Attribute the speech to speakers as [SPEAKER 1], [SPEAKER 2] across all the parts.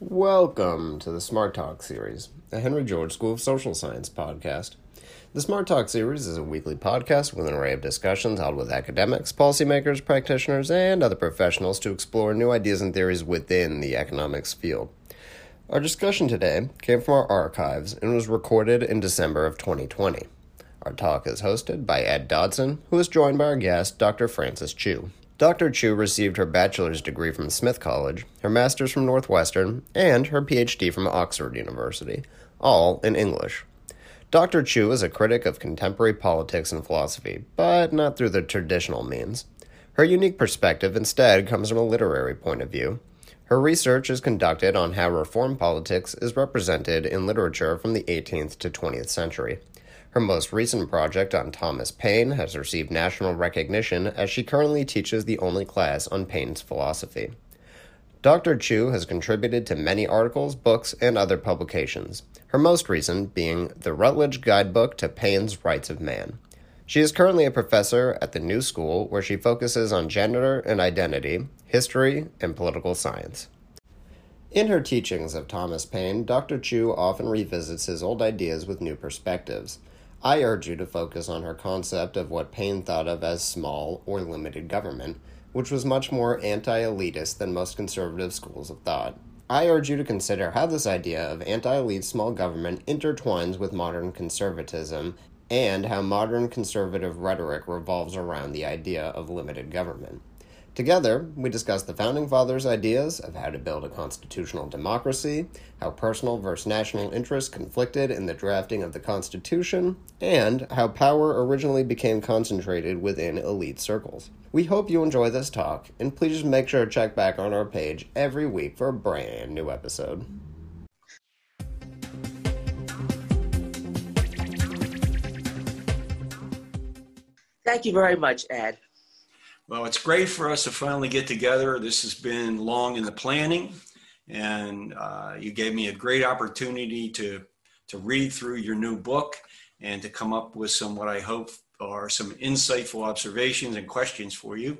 [SPEAKER 1] Welcome to the Smart Talk series, a Henry George School of Social Science podcast. The Smart Talk series is a weekly podcast with an array of discussions held with academics, policymakers, practitioners, and other professionals to explore new ideas and theories within the economics field. Our discussion today came from our archives and was recorded in December of 2020. Our talk is hosted by Ed Dodson, who is joined by our guest, Dr. Frances Chiu. Dr. Chiu received her bachelor's degree from Smith College, her master's from Northwestern, and her PhD from Oxford University, all in English. Dr. Chiu is a critic of contemporary politics and philosophy, but not through the traditional means. Her unique perspective instead comes from a literary point of view. Her research is conducted on how reform politics is represented in literature from the 18th to 20th century. Her most recent project on Thomas Paine has received national recognition as she currently teaches the only class on Paine's philosophy. Dr. Chiu has contributed to many articles, books, and other publications, her most recent being the Routledge Guidebook to Paine's Rights of Man. She is currently a professor at the New School, where she focuses on gender and identity, history, and political science. In her teachings of Thomas Paine, Dr. Chiu often revisits his old ideas with new perspectives. I urge you to focus on her concept of what Paine thought of as small or limited government, which was much more anti elitist than most conservative schools of thought. I urge you to consider how this idea of anti elite small government intertwines with modern conservatism and how modern conservative rhetoric revolves around the idea of limited government. Together, we discuss the Founding Fathers' ideas of how to build a constitutional democracy, how personal versus national interests conflicted in the drafting of the Constitution, and how power originally became concentrated within elite circles. We hope you enjoy this talk, and please make sure to check back on our page every week for a brand new episode.
[SPEAKER 2] Thank you very much, Ed.
[SPEAKER 3] Well, it's great for us to finally get together. This has been long in the planning, and uh, you gave me a great opportunity to to read through your new book and to come up with some what I hope are some insightful observations and questions for you.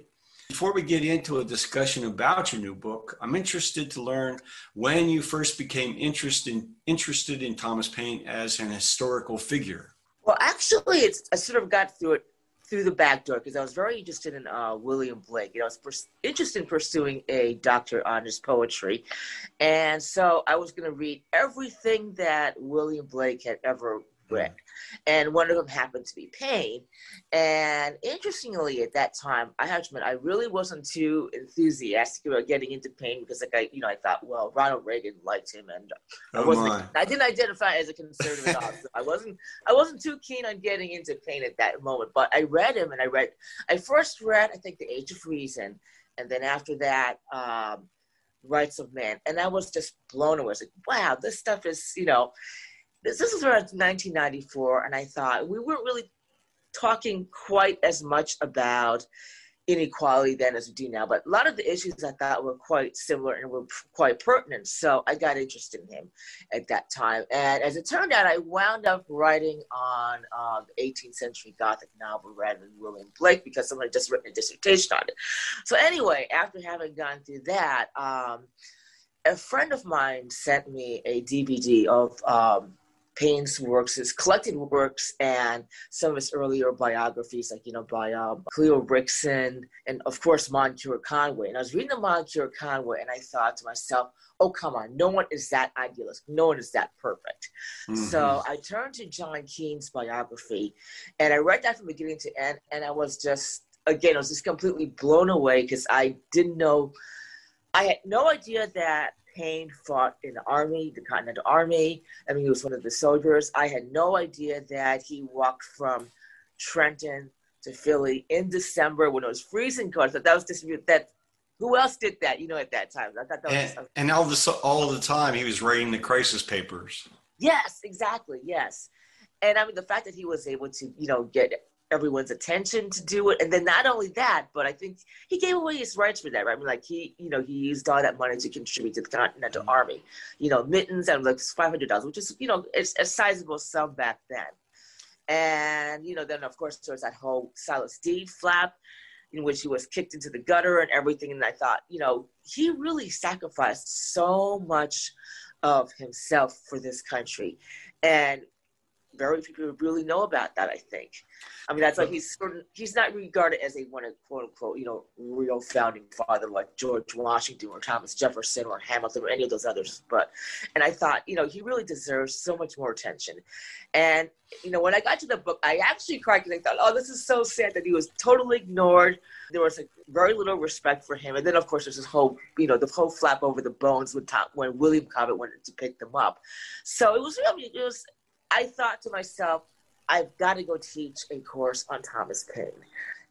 [SPEAKER 3] Before we get into a discussion about your new book, I'm interested to learn when you first became interested interested in Thomas Paine as an historical figure.
[SPEAKER 2] Well, actually, it's I sort of got through it through the back door because I was very interested in uh, William Blake. You know, I was pers- interested in pursuing a doctor on his poetry, and so I was going to read everything that William Blake had ever read, and one of them happened to be Paine. And interestingly, at that time, I have to admit, I really wasn't too enthusiastic about getting into Paine because, like, I, you know, I thought, well, Ronald Reagan liked him, and I
[SPEAKER 3] Oh,
[SPEAKER 2] wasn't.
[SPEAKER 3] my.
[SPEAKER 2] I didn't identify as a conservative. at all, so I wasn't. I wasn't too keen on getting into Paine at that moment. But I read him, and I read. I first read, I think, The Age of Reason, and then after that. Um, Rights of Man, and I was just blown away. I was like, "Wow, this stuff is, you know, this, this was around 1994, and I thought we weren't really talking quite as much about inequality then as we do now, but a lot of the issues I thought were quite similar and were quite pertinent. So I got interested in him at that time. And as it turned out, I wound up writing on uh, the 18th century Gothic novel rather than William Blake because someone had just written a dissertation on it. So anyway, after having gone through that, um, a friend of mine sent me a DVD of um, Paine's works, his collected works, and some of his earlier biographies, like, you know, by um, Clio Rickman and, of course, Moncure Conway. And I was reading the Moncure Conway, and I thought to myself, oh, come on, no one is that idealist. No one is that perfect. So I turned to John Keane's biography, and I read that from beginning to end, and I was just, again, I was just completely blown away because I didn't know, I had no idea that Paine fought in the army, the Continental Army. I mean, he was one of the soldiers. I had no idea that he walked from Trenton to Philly in December when it was freezing cold. So that was just that who else did that? You know, at that time, I thought that
[SPEAKER 3] and,
[SPEAKER 2] was
[SPEAKER 3] and all the all of the time he was writing the crisis papers.
[SPEAKER 2] Yes, exactly. Yes, and I mean the fact that he was able to, you know, get everyone's attention to do it, and then not only that, but I think he gave away his rights for that. Right? I mean, like he, you know, he used all that money to contribute to the Continental mm-hmm. Army. You know, mittens and like five hundred dollars, which is, you know, it's a sizable sum back then. And you know, then of course there was that whole Silas Deane flap in which he was kicked into the gutter and everything. And I thought, you know, he really sacrificed so much of himself for this country. And very few people really know about that, I think. I mean, that's like he's sort of, he's not regarded as a one of quote unquote, you know, real founding father like George Washington or Thomas Jefferson or Hamilton or any of those others. But, and I thought, you know, he really deserves so much more attention. And, you know, when I got to the book, I actually cried because I thought, oh, this is so sad that he was totally ignored. There was like very little respect for him. And then, of course, there's this whole, you know, the whole flap over the bones when, Tom, when William Cobbett went to pick them up. So it was really, it was, I thought to myself, I've got to go teach a course on Thomas Paine.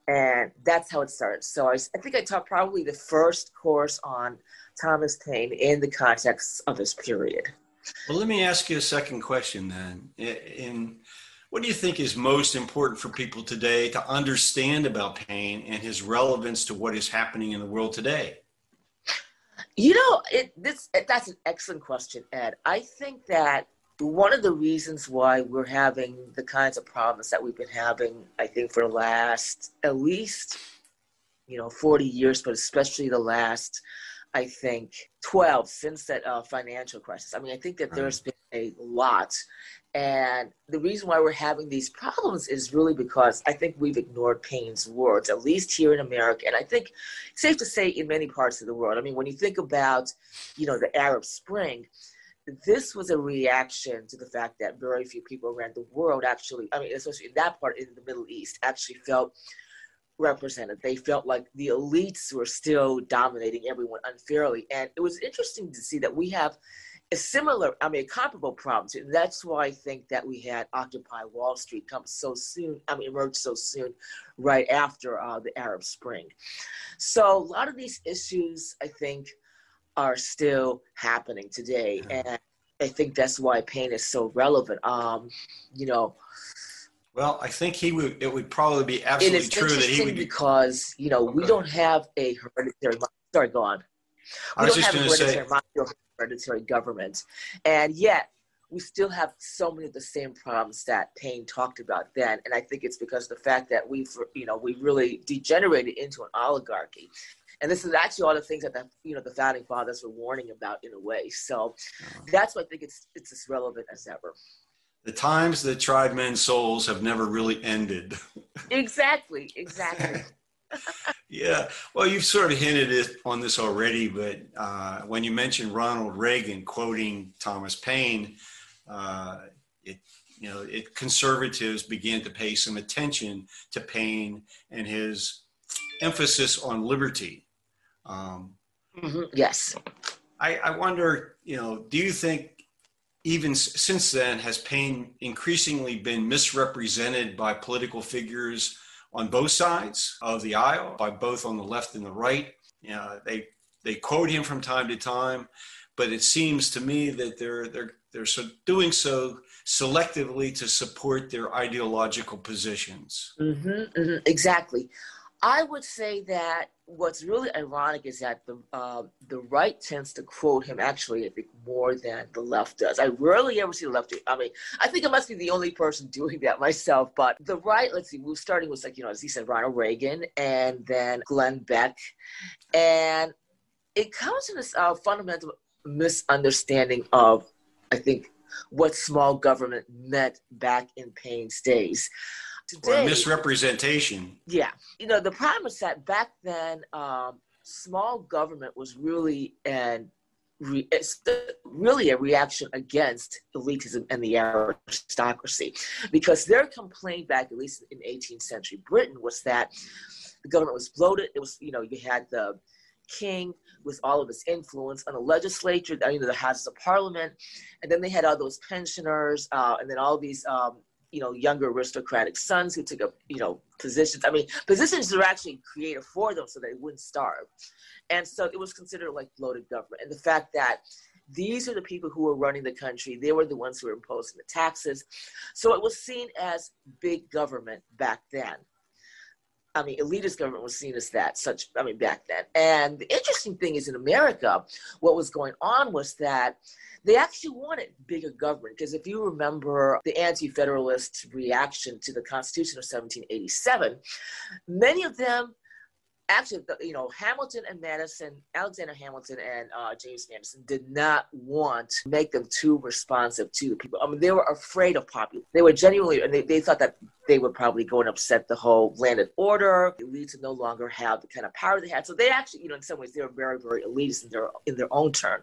[SPEAKER 2] And that's how it started. So I, I think I taught probably the first course on Thomas Paine in the context of this period.
[SPEAKER 3] Well, let me ask you a second question then. In what do you think is most important for people today to understand about Paine and his relevance to what is happening in the world today?
[SPEAKER 2] You know, it, this that's an excellent question, Ed. I think that one of the reasons why we're having the kinds of problems that we've been having, I think, for the last at least, you know, 40 years, but especially the last, I think, 12 since that uh, financial crisis. I mean, I think that there's been a lot. And the reason why we're having these problems is really because I think we've ignored Paine's words, at least here in America. And I think safe to say in many parts of the world. I mean, when you think about, you know, the Arab Spring, this was a reaction to the fact that very few people around the world actually, I mean, especially in that part in the Middle East, actually felt represented. They felt like the elites were still dominating everyone unfairly. And it was interesting to see that we have a similar, I mean, comparable problem. To, and that's why I think that we had Occupy Wall Street come so soon, I mean, emerge so soon right after uh, the Arab Spring. So a lot of these issues, I think, are still happening today. And I think that's why Paine is so relevant. Um, you know,
[SPEAKER 3] well, I think he would. It would probably be absolutely true that he would
[SPEAKER 2] because you know okay. we don't have a hereditary. Sorry, go on. We I was don't just have a hereditary, say, hereditary government, and yet we still have so many of the same problems that Paine talked about then. And I think it's because the fact that we've, you know, we really degenerated into an oligarchy. And this is actually all the things that the, you know the founding fathers were warning about in a way. So that's why I think it's it's as relevant as ever.
[SPEAKER 3] The times that tried men's souls have never really ended.
[SPEAKER 2] exactly, exactly.
[SPEAKER 3] yeah, well, you've sort of hinted on this already, but uh, when you mentioned Ronald Reagan quoting Thomas Paine, uh, it you know it conservatives began to pay some attention to Paine and his emphasis on liberty.
[SPEAKER 2] Um, mm-hmm. Yes.
[SPEAKER 3] I, I wonder, you know, do you think even since then has Paine increasingly been misrepresented by political figures on both sides of the aisle, by both on the left and the right? You know, they they quote him from time to time, but it seems to me that they're they're they're so doing so selectively to support their ideological positions.
[SPEAKER 2] Mm-hmm, mm-hmm, exactly. I would say that what's really ironic is that the uh, the right tends to quote him actually, I think, more than the left does. I rarely ever see the left. Do, I mean, I think I must be the only person doing that myself. But the right, let's see, we're starting with like you know, as he said, Ronald Reagan, and then Glenn Beck, and it comes to this uh, fundamental misunderstanding of, I think, what small government meant back in Paine's days
[SPEAKER 3] today, or misrepresentation.
[SPEAKER 2] Yeah, you know the problem is that back then, um, small government was really an re, really a reaction against elitism and the aristocracy, because their complaint back, at least in 18th century Britain, was that the government was bloated. It was, you know, you had the king with all of his influence on the legislature, you know, the Houses of Parliament, and then they had all those pensioners, uh, and then all these um, you know, younger aristocratic sons who took up, you know, positions. I mean, positions were actually created for them so they wouldn't starve. And so it was considered like bloated government. And the fact that these are the people who were running the country, they were the ones who were imposing the taxes. So it was seen as big government back then. I mean, elitist government was seen as that, such, I mean, back then. And the interesting thing is in America, what was going on was that they actually wanted bigger government. Because if you remember the anti federalist reaction to the Constitution of 1787, many of them actually, you know, Hamilton and Madison, Alexander Hamilton and uh, James Madison did not want to make them too responsive to the people. I mean, they were afraid of popular. They were genuinely, and they, they thought that they would probably go and upset the whole landed order. Elites would no longer have the kind of power they had. So they actually, you know, in some ways, they were very, very elitist in their in their own turn.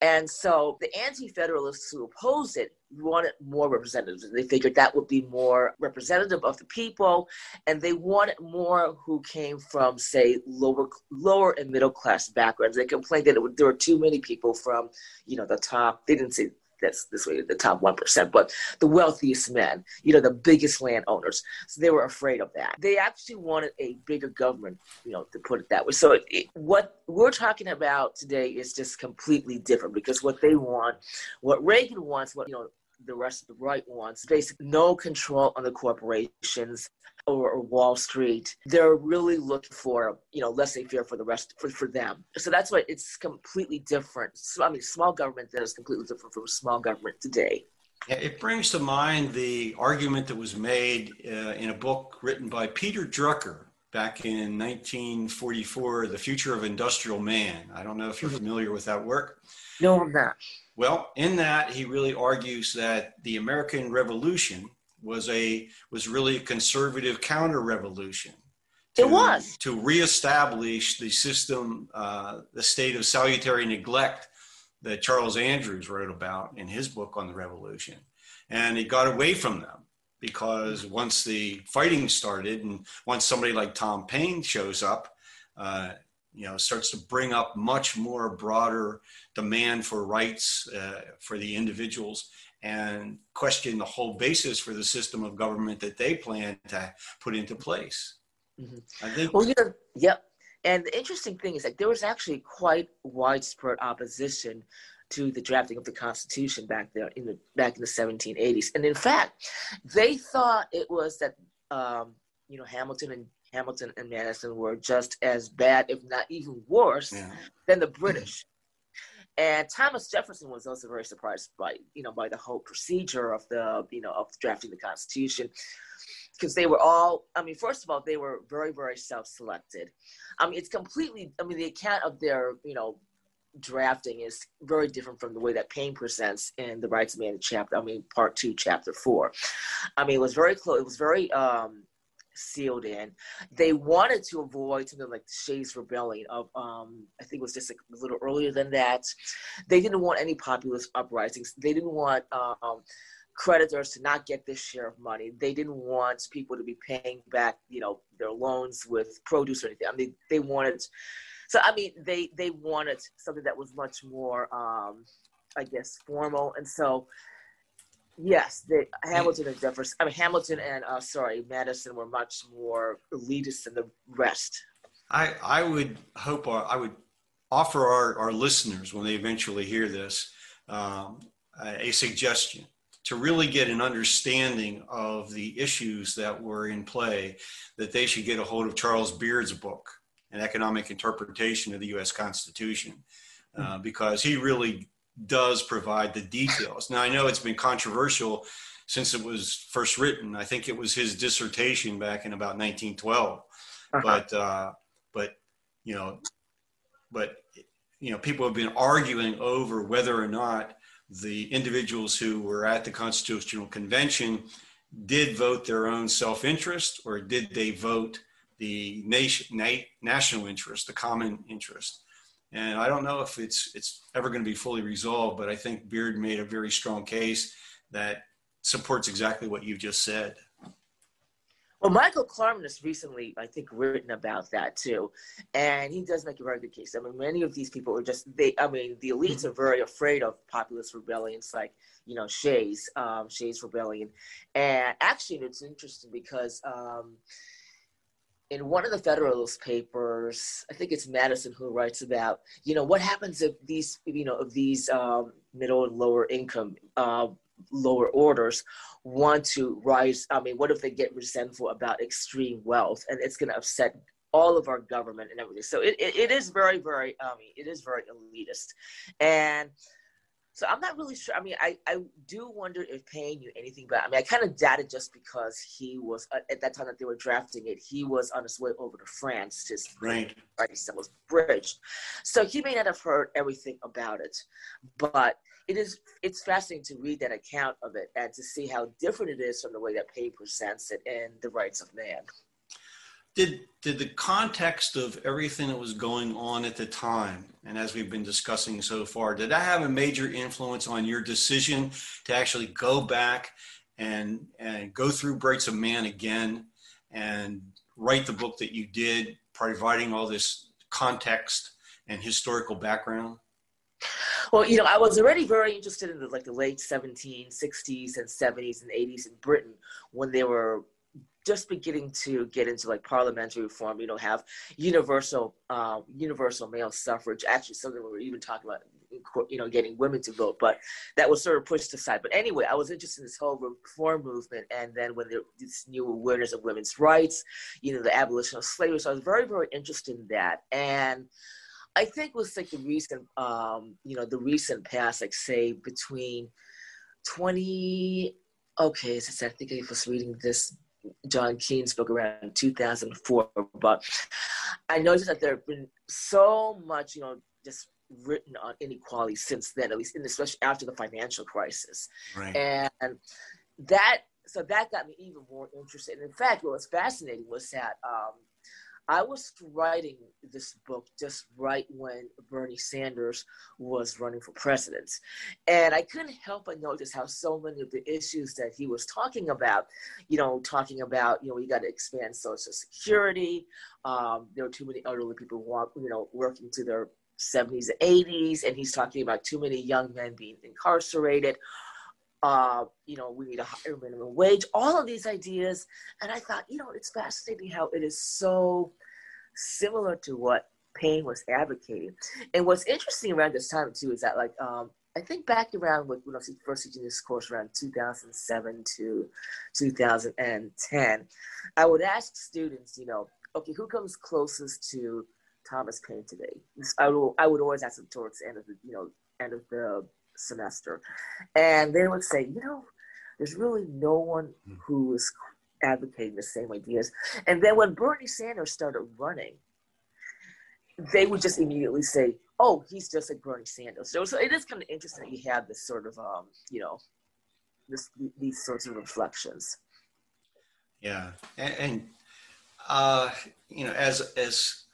[SPEAKER 2] And so the anti-federalists who opposed it wanted more representatives. They figured that would be more representative of the people, and they wanted more who came from, say, lower lower and middle class backgrounds. They complained that would, there were too many people from, you know, the top. They didn't say that's this way the top 1% but the wealthiest men you know the biggest landowners so they were afraid of that they actually wanted a bigger government you know to put it that way so it, it, what we're talking about today is just completely different because what they want what reagan wants what you know the rest of the right wants basically no control on the corporations or, or, Wall Street, they're really looking for, you know, laissez-faire for the rest for, for them. So that's why it's completely different. So, I mean, small government then is completely different from small government today.
[SPEAKER 3] Yeah, it brings to mind the argument that was made uh, in a book written by Peter Drucker back in 1944, The Future of Industrial Man. I don't know if you're mm-hmm. familiar with that work.
[SPEAKER 2] No, I'm not.
[SPEAKER 3] Well, in that, he really argues that the American Revolution was a was really a conservative counter revolution.
[SPEAKER 2] It was
[SPEAKER 3] to reestablish the system, uh, the state of salutary neglect that Charles Andrews wrote about in his book on the revolution, and he got away from them because once the fighting started, and once somebody like Tom Paine shows up, uh, you know, starts to bring up much more broader demand for rights uh, for the individuals and question the whole basis for the system of government that they plan to put into place.
[SPEAKER 2] Mm-hmm. I think. Well, yeah, yep. And the interesting thing is that there was actually quite widespread opposition to the drafting of the Constitution back there in the back in the 1780s. And in fact, they thought it was that um, you know Hamilton and Hamilton and Madison were just as bad, if not even worse, yeah. than the British. And Thomas Jefferson was also very surprised by, you know, by the whole procedure of the, you know, of drafting the Constitution, because they were all. I mean, first of all, they were very, very self-selected. I mean, it's completely. I mean, the account of their, you know, drafting is very different from the way that Paine presents in the Rights of Man chapter. I mean, part two, chapter four. I mean, it was very close. It was very. um sealed in. They wanted to avoid something like the Shays Rebellion of um, I think it was just a little earlier than that. They didn't want any populist uprisings. They didn't want um, creditors to not get this share of money. They didn't want people to be paying back, you know, their loans with produce or anything. I mean, they wanted. So I mean, they they wanted something that was much more, um, I guess, formal, and so Yes, they, Hamilton and Jefferson. I mean, Hamilton and uh, sorry, Madison were much more elitist than the rest.
[SPEAKER 3] I I would hope our, I would offer our, our listeners when they eventually hear this um, a suggestion to really get an understanding of the issues that were in play that they should get a hold of Charles Beard's book, An Economic Interpretation of the U.S. Constitution, uh, hmm. because he really does provide the details. Now, I know it's been controversial since it was first written. I think it was his dissertation back in about 1912. Uh-huh. But, uh, but, you know, but, you know, people have been arguing over whether or not the individuals who were at the Constitutional Convention did vote their own self interest or did they vote the nation, na- national interest, the common interest. And I don't know if it's it's ever going to be fully resolved, but I think Beard made a very strong case that supports exactly what you just said.
[SPEAKER 2] Well, Michael Klarman has recently, I think, written about that too, and he does make a very good case. I mean, many of these people are just they. I mean, the elites are very afraid of populist rebellions, like you know Shays, um, Shays Rebellion, and actually, it's interesting because. Um, in one of the Federalist papers, I think it's Madison who writes about, you know, what happens if these, you know, of these um, middle and lower income, uh, lower orders want to rise. I mean, what if they get resentful about extreme wealth and it's going to upset all of our government and everything. So it, it, it is very, very, I mean, it is very elitist. And so I'm not really sure. I mean, I, I do wonder if Paine knew anything about. I mean, I kind of doubted just because he was uh, at that time that they were drafting it. He was on his way over to France. His
[SPEAKER 3] right,
[SPEAKER 2] right, He still was bridged, so he may not have heard everything about it. But it is it's fascinating to read that account of it and to see how different it is from the way that Paine presents it in The Rights of Man.
[SPEAKER 3] Did did the context of everything that was going on at the time, and as we've been discussing so far, did that have a major influence on your decision to actually go back and and go through Rights of Man again and write the book that you did, providing all this context and historical background?
[SPEAKER 2] Well, you know, I was already very interested in the like the late 1760s and 70s and 80s in Britain when they were just beginning to get into like parliamentary reform. You know, have universal uh, universal male suffrage. Actually, something we were even talking about. You know, getting women to vote, but that was sort of pushed aside. But anyway, I was interested in this whole reform movement, and then when there this new awareness of women's rights, you know, the abolition of slavery. So I was very, very interested in that, and I think with like the recent, um, you know, the recent past, like say between 20, okay, so I think I was reading this John Keane's book around 2004, but I noticed that there have been so much, you know, just written on inequality since then, at least in especially after the financial crisis.
[SPEAKER 3] Right.
[SPEAKER 2] And that, so that got me even more interested. And in fact, what was fascinating was that um, I was writing this book just right when Bernie Sanders was running for president. And I couldn't help but notice how so many of the issues that he was talking about, you know, talking about, you know, we got to expand Social Security. Um, there are too many elderly people, walk, you know, working to their 70s and 80s. And he's talking about too many young men being incarcerated uh, you know, we need a higher minimum wage, all of these ideas. And I thought, you know, it's fascinating how it is so similar to what Paine was advocating. And what's interesting around this time too is that like um, I think back around when I was first teaching this course around 2007 to 2010, I would ask students, you know, okay, who comes closest to Thomas Paine today? I would, I would always ask them towards the end of the, you know, end of the semester. And they would say, you know, there's really no one hmm. who is advocating the same ideas. And then when Bernie Sanders started running, they would just immediately say, oh, he's just like Bernie Sanders. So, so it is kind of interesting that you have this sort of, um, you know, this, these sorts of reflections.
[SPEAKER 3] Yeah. And, and uh, you know, as, as,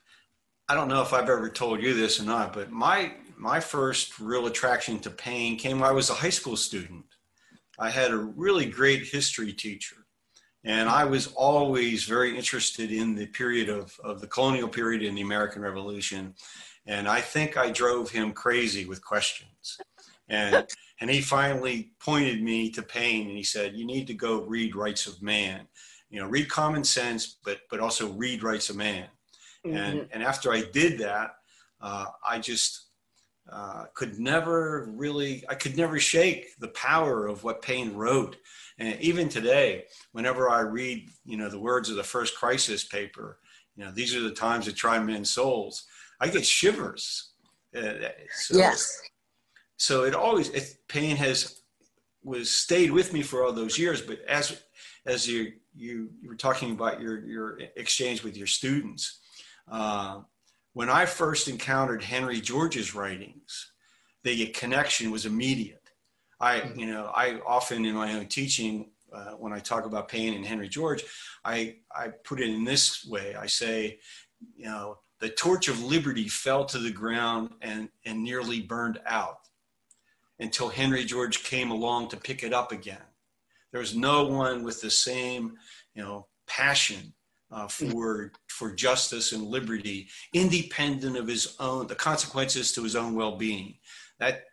[SPEAKER 3] I don't know if I've ever told you this or not, but my my first real attraction to Paine came when I was a high school student. I had a really great history teacher, and I was always very interested in the period of, of the colonial period in the American Revolution. And I think I drove him crazy with questions. And, and he finally pointed me to Paine and he said, You need to go read Rights of Man. You know, read Common Sense, but, but also read Rights of Man. Mm-hmm. And, and after I did that, uh, I just uh, could never really, I could never shake the power of what Paine wrote. And even today, whenever I read, you know, the words of the first crisis paper, you know, these are the times that try men's souls, I get shivers. Uh,
[SPEAKER 2] so, yes.
[SPEAKER 3] So it always, it, Paine has, was stayed with me for all those years, but as, as you, you, you were talking about your, your exchange with your students, uh, when I first encountered Henry George's writings, the connection was immediate. I, mm-hmm. you know, I often in my own teaching, uh, when I talk about Paine and Henry George, I, I put it in this way. I say, you know, the torch of liberty fell to the ground and, and nearly burned out until Henry George came along to pick it up again. There was no one with the same, you know, passion uh, for for justice and liberty, independent of his own the consequences to his own well-being. That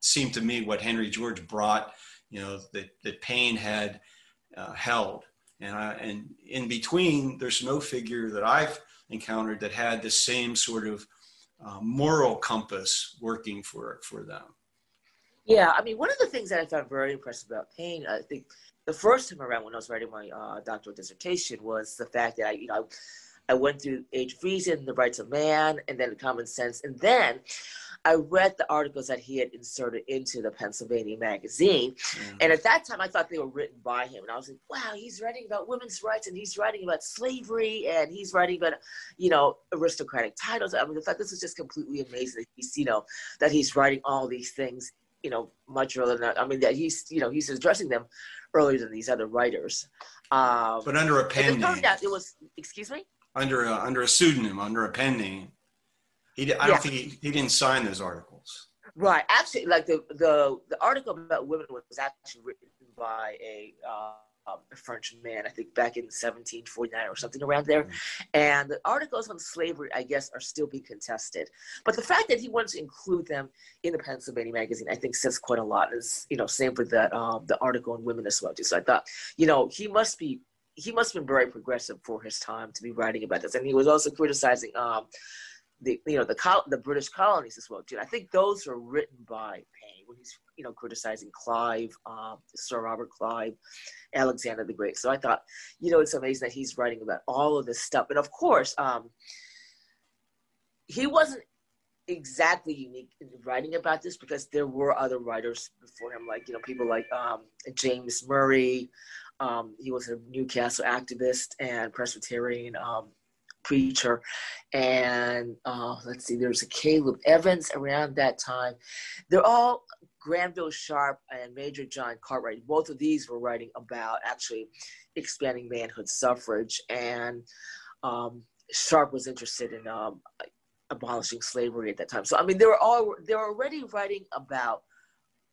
[SPEAKER 3] seemed to me what Henry George brought. You know that that Paine had uh, held, and I, and in between, there's no figure that I've encountered that had the same sort of uh, moral compass working for for them.
[SPEAKER 2] Yeah, I mean, one of the things that I found very impressive about Paine, I think, the first time around when I was writing my uh, doctoral dissertation was the fact that I, you know, went through Age of Reason, The Rights of Man, and then Common Sense, and then I read the articles that he had inserted into the Pennsylvania magazine. Mm. And at that time, I thought they were written by him. And I was like, wow, he's writing about women's rights and he's writing about slavery and he's writing about, you know, aristocratic titles. I mean, the fact this is just completely amazing that he's, you know, that he's writing all these things, you know, much earlier than, I mean, that he's, you know, he's addressing them earlier than these other writers.
[SPEAKER 3] Um, but under a pen
[SPEAKER 2] name. it was, excuse me?
[SPEAKER 3] Under a, under a pseudonym, under a pen name. He, I don't think he, he didn't sign those articles.
[SPEAKER 2] Right. Actually, like the, the, the article about women was actually written by a, uh, um, a French man, I think back in 1749 or something around there. Mm-hmm. And the articles on slavery, I guess, are still being contested. But the fact that he wanted to include them in the Pennsylvania magazine, I think says quite a lot. Is you know, same for that um, the article on women as well too. So I thought, you know, he must be he must have been very progressive for his time to be writing about this. And he was also criticizing um, the you know the col- the British colonies as well too. I think those are written by Paine when he's you know criticizing Clive, um, Sir Robert Clive, Alexander the Great. So I thought you know it's amazing that he's writing about all of this stuff. And of course, um, he wasn't exactly unique in writing about this because there were other writers before him, like you know people like um, James Murray. Um, he was a Newcastle activist and Presbyterian um, preacher. And uh, let's see, there's a Caleb Evans around that time. They're all Granville Sharp and Major John Cartwright. Both of these were writing about actually expanding manhood suffrage. And um, Sharp was interested in um, abolishing slavery at that time. So I mean, they were all they were already writing about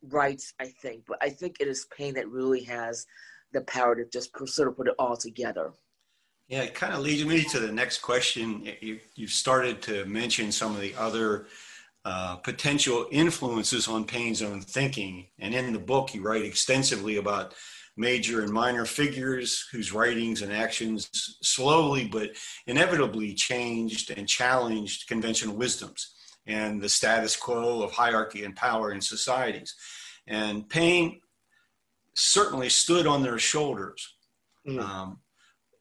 [SPEAKER 2] rights, I think. But I think it is Paine that really has the power to just sort of put it all together.
[SPEAKER 3] Yeah, it kind of leads me to the next question. You, have started to mention some of the other uh, potential influences on Paine's own thinking. And in the book, you write extensively about major and minor figures whose writings and actions slowly but inevitably changed and challenged conventional wisdoms and the status quo of hierarchy and power in societies. And Paine certainly stood on their shoulders. Mm. Um,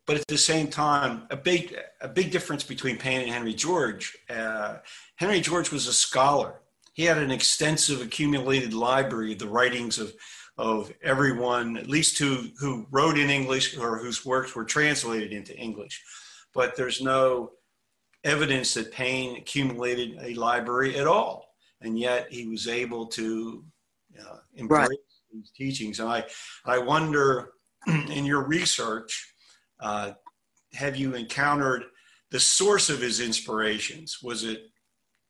[SPEAKER 3] but at the same time, a big a big difference between Paine and Henry George. Uh, Henry George was a scholar. He had an extensive accumulated library of the writings of of everyone, at least who who wrote in English or whose works were translated into English. But there's no evidence that Paine accumulated a library at all, and yet he was able to uh, embrace right. These teachings. And I I wonder in your research uh, have you encountered the source of his inspirations? Was it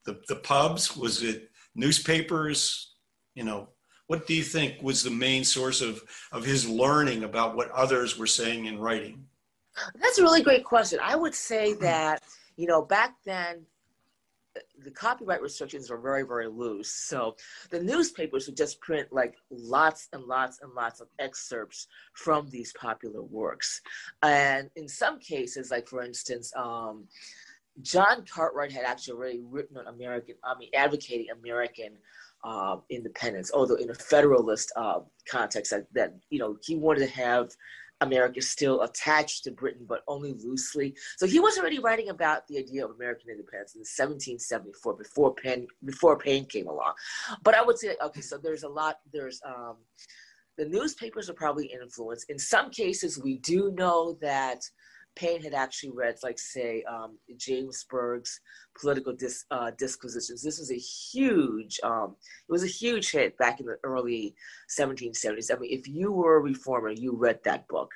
[SPEAKER 3] the, the pubs? Was it newspapers? You know, what do you think was the main source of, of his learning about what others were saying and writing?
[SPEAKER 2] That's a really great question. I would say that, you know, back then, the copyright restrictions were very, very loose. So the newspapers would just print like lots and lots and lots of excerpts from these popular works. And in some cases, like for instance, um, John Cartwright had actually already written on American, I mean, advocating American uh, independence, although in a federalist uh, context, that, that, you know, he wanted to have America still attached to Britain, but only loosely. So he was already writing about the idea of American independence in 1774, before Paine, before Paine came along. But I would say, okay, so there's a lot. There's um, the newspapers are probably influenced. In some cases, we do know that Paine had actually read, like, say, um, James Burgh's political dis, uh, disquisitions. This was a huge, um, it was a huge hit back in the early 1770s. I mean, if you were a reformer, you read that book.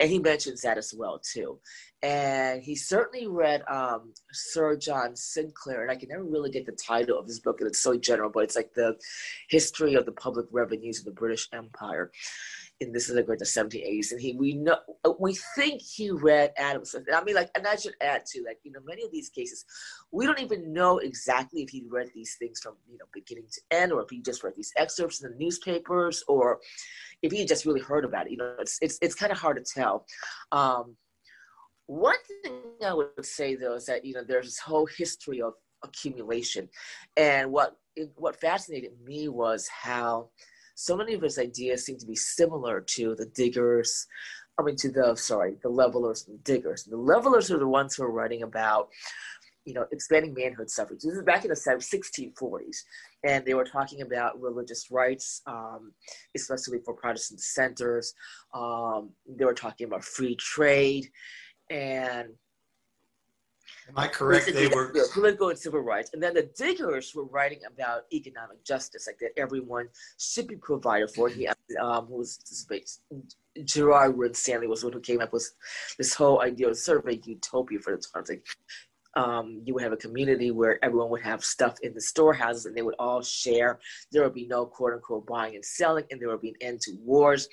[SPEAKER 2] And he mentions that as well, too. And he certainly read um, Sir John Sinclair, and I can never really get the title of his book, and it's so general, but it's like the history of the public revenues of the British Empire this is like the 1780s, and he we know we think he read Adam Smith. I mean, like, and I should add too, like you know, many of these cases, we don't even know exactly if he read these things from you know beginning to end, or if he just read these excerpts in the newspapers, or if he just really heard about it. You know, it's it's it's kind of hard to tell. Um, one thing I would say though is that you know there's this whole history of accumulation, and what what fascinated me was how so many of his ideas seem to be similar to the diggers. I mean, to the sorry, the levelers and diggers. The levelers are the ones who are writing about, you know, expanding manhood suffrage. This is back in the 1640s, and they were talking about religious rights, um, especially for Protestant dissenters. Um, they were talking about free trade, and
[SPEAKER 3] Am I correct? They were
[SPEAKER 2] political and civil rights, and then the diggers were writing about economic justice, like that everyone should be provided for. He, um, who was this Gerard Winstanley was one who came up with this whole idea of sort of a utopia for the times. Like, um, you would have a community where everyone would have stuff in the storehouses and they would all share. There would be no quote unquote buying and selling, and there would be an end to wars.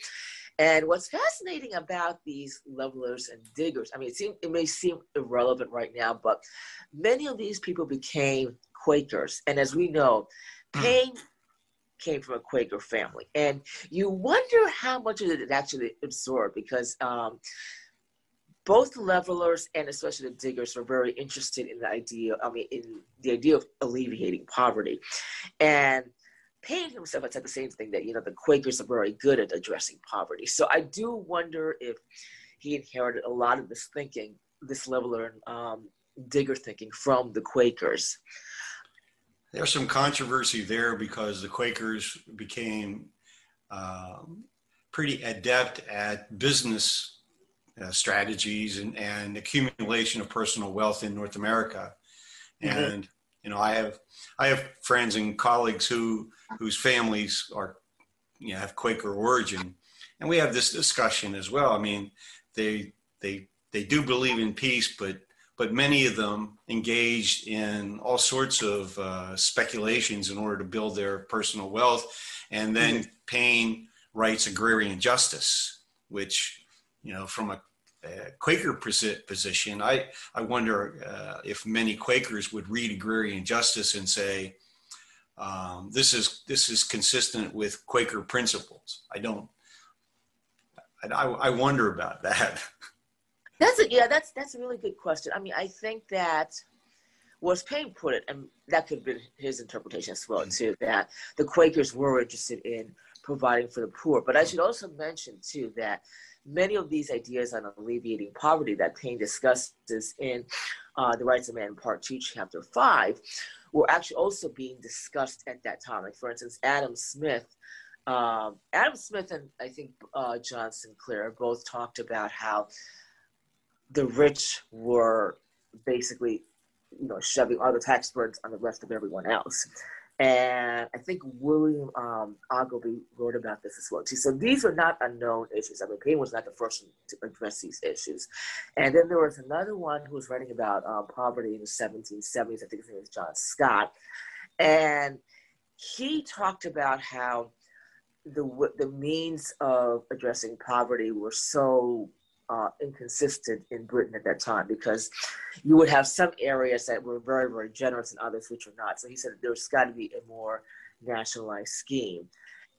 [SPEAKER 2] And what's fascinating about these levelers and diggers, I mean, it, seem, it may seem irrelevant right now, but many of these people became Quakers. And as we know, hmm. Paine came from a Quaker family. And you wonder how much of it actually absorbed because um, both levelers and especially the diggers were very interested in the idea, I mean, in the idea of alleviating poverty. And Paine himself said the same thing that you know the Quakers are very good at addressing poverty. So I do wonder if he inherited a lot of this thinking, this leveler um, digger thinking from the Quakers.
[SPEAKER 3] There's some controversy there because the Quakers became um, pretty adept at business uh, strategies and, and accumulation of personal wealth in North America. Mm-hmm. And you know, I have I have friends and colleagues who whose families are you know have Quaker origin, and we have this discussion as well. I mean, they they they do believe in peace, but but many of them engaged in all sorts of uh, speculations in order to build their personal wealth, and then mm-hmm. Paine writes agrarian justice, which you know from a Quaker position, I, I wonder uh, if many Quakers would read agrarian justice and say, um, this is this is consistent with Quaker principles. I don't. I, I wonder about that.
[SPEAKER 2] That's a, yeah. That's that's a really good question. I mean, I think that was Paine put it, and that could have been his interpretation as well too. That the Quakers were interested in providing for the poor, but I should also mention too that many of these ideas on alleviating poverty that Paine discusses in uh, The Rights of Man, Part 2, Chapter 5, were actually also being discussed at that time. Like, for instance, Adam Smith. Um, Adam Smith and I think uh, John Sinclair both talked about how the rich were basically, you know, shoving all the tax burdens on the rest of everyone else. And I think William um, Ogilvie wrote about this as well too. So these are not unknown issues. I mean, Paine was not the first to address these issues. And then there was another one who was writing about um, poverty in the 1770s. I think his name was John Scott. And he talked about how the the means of addressing poverty were so uh, inconsistent in Britain at that time because you would have some areas that were very, very generous and others which were not. So he said there's got to be a more nationalized scheme.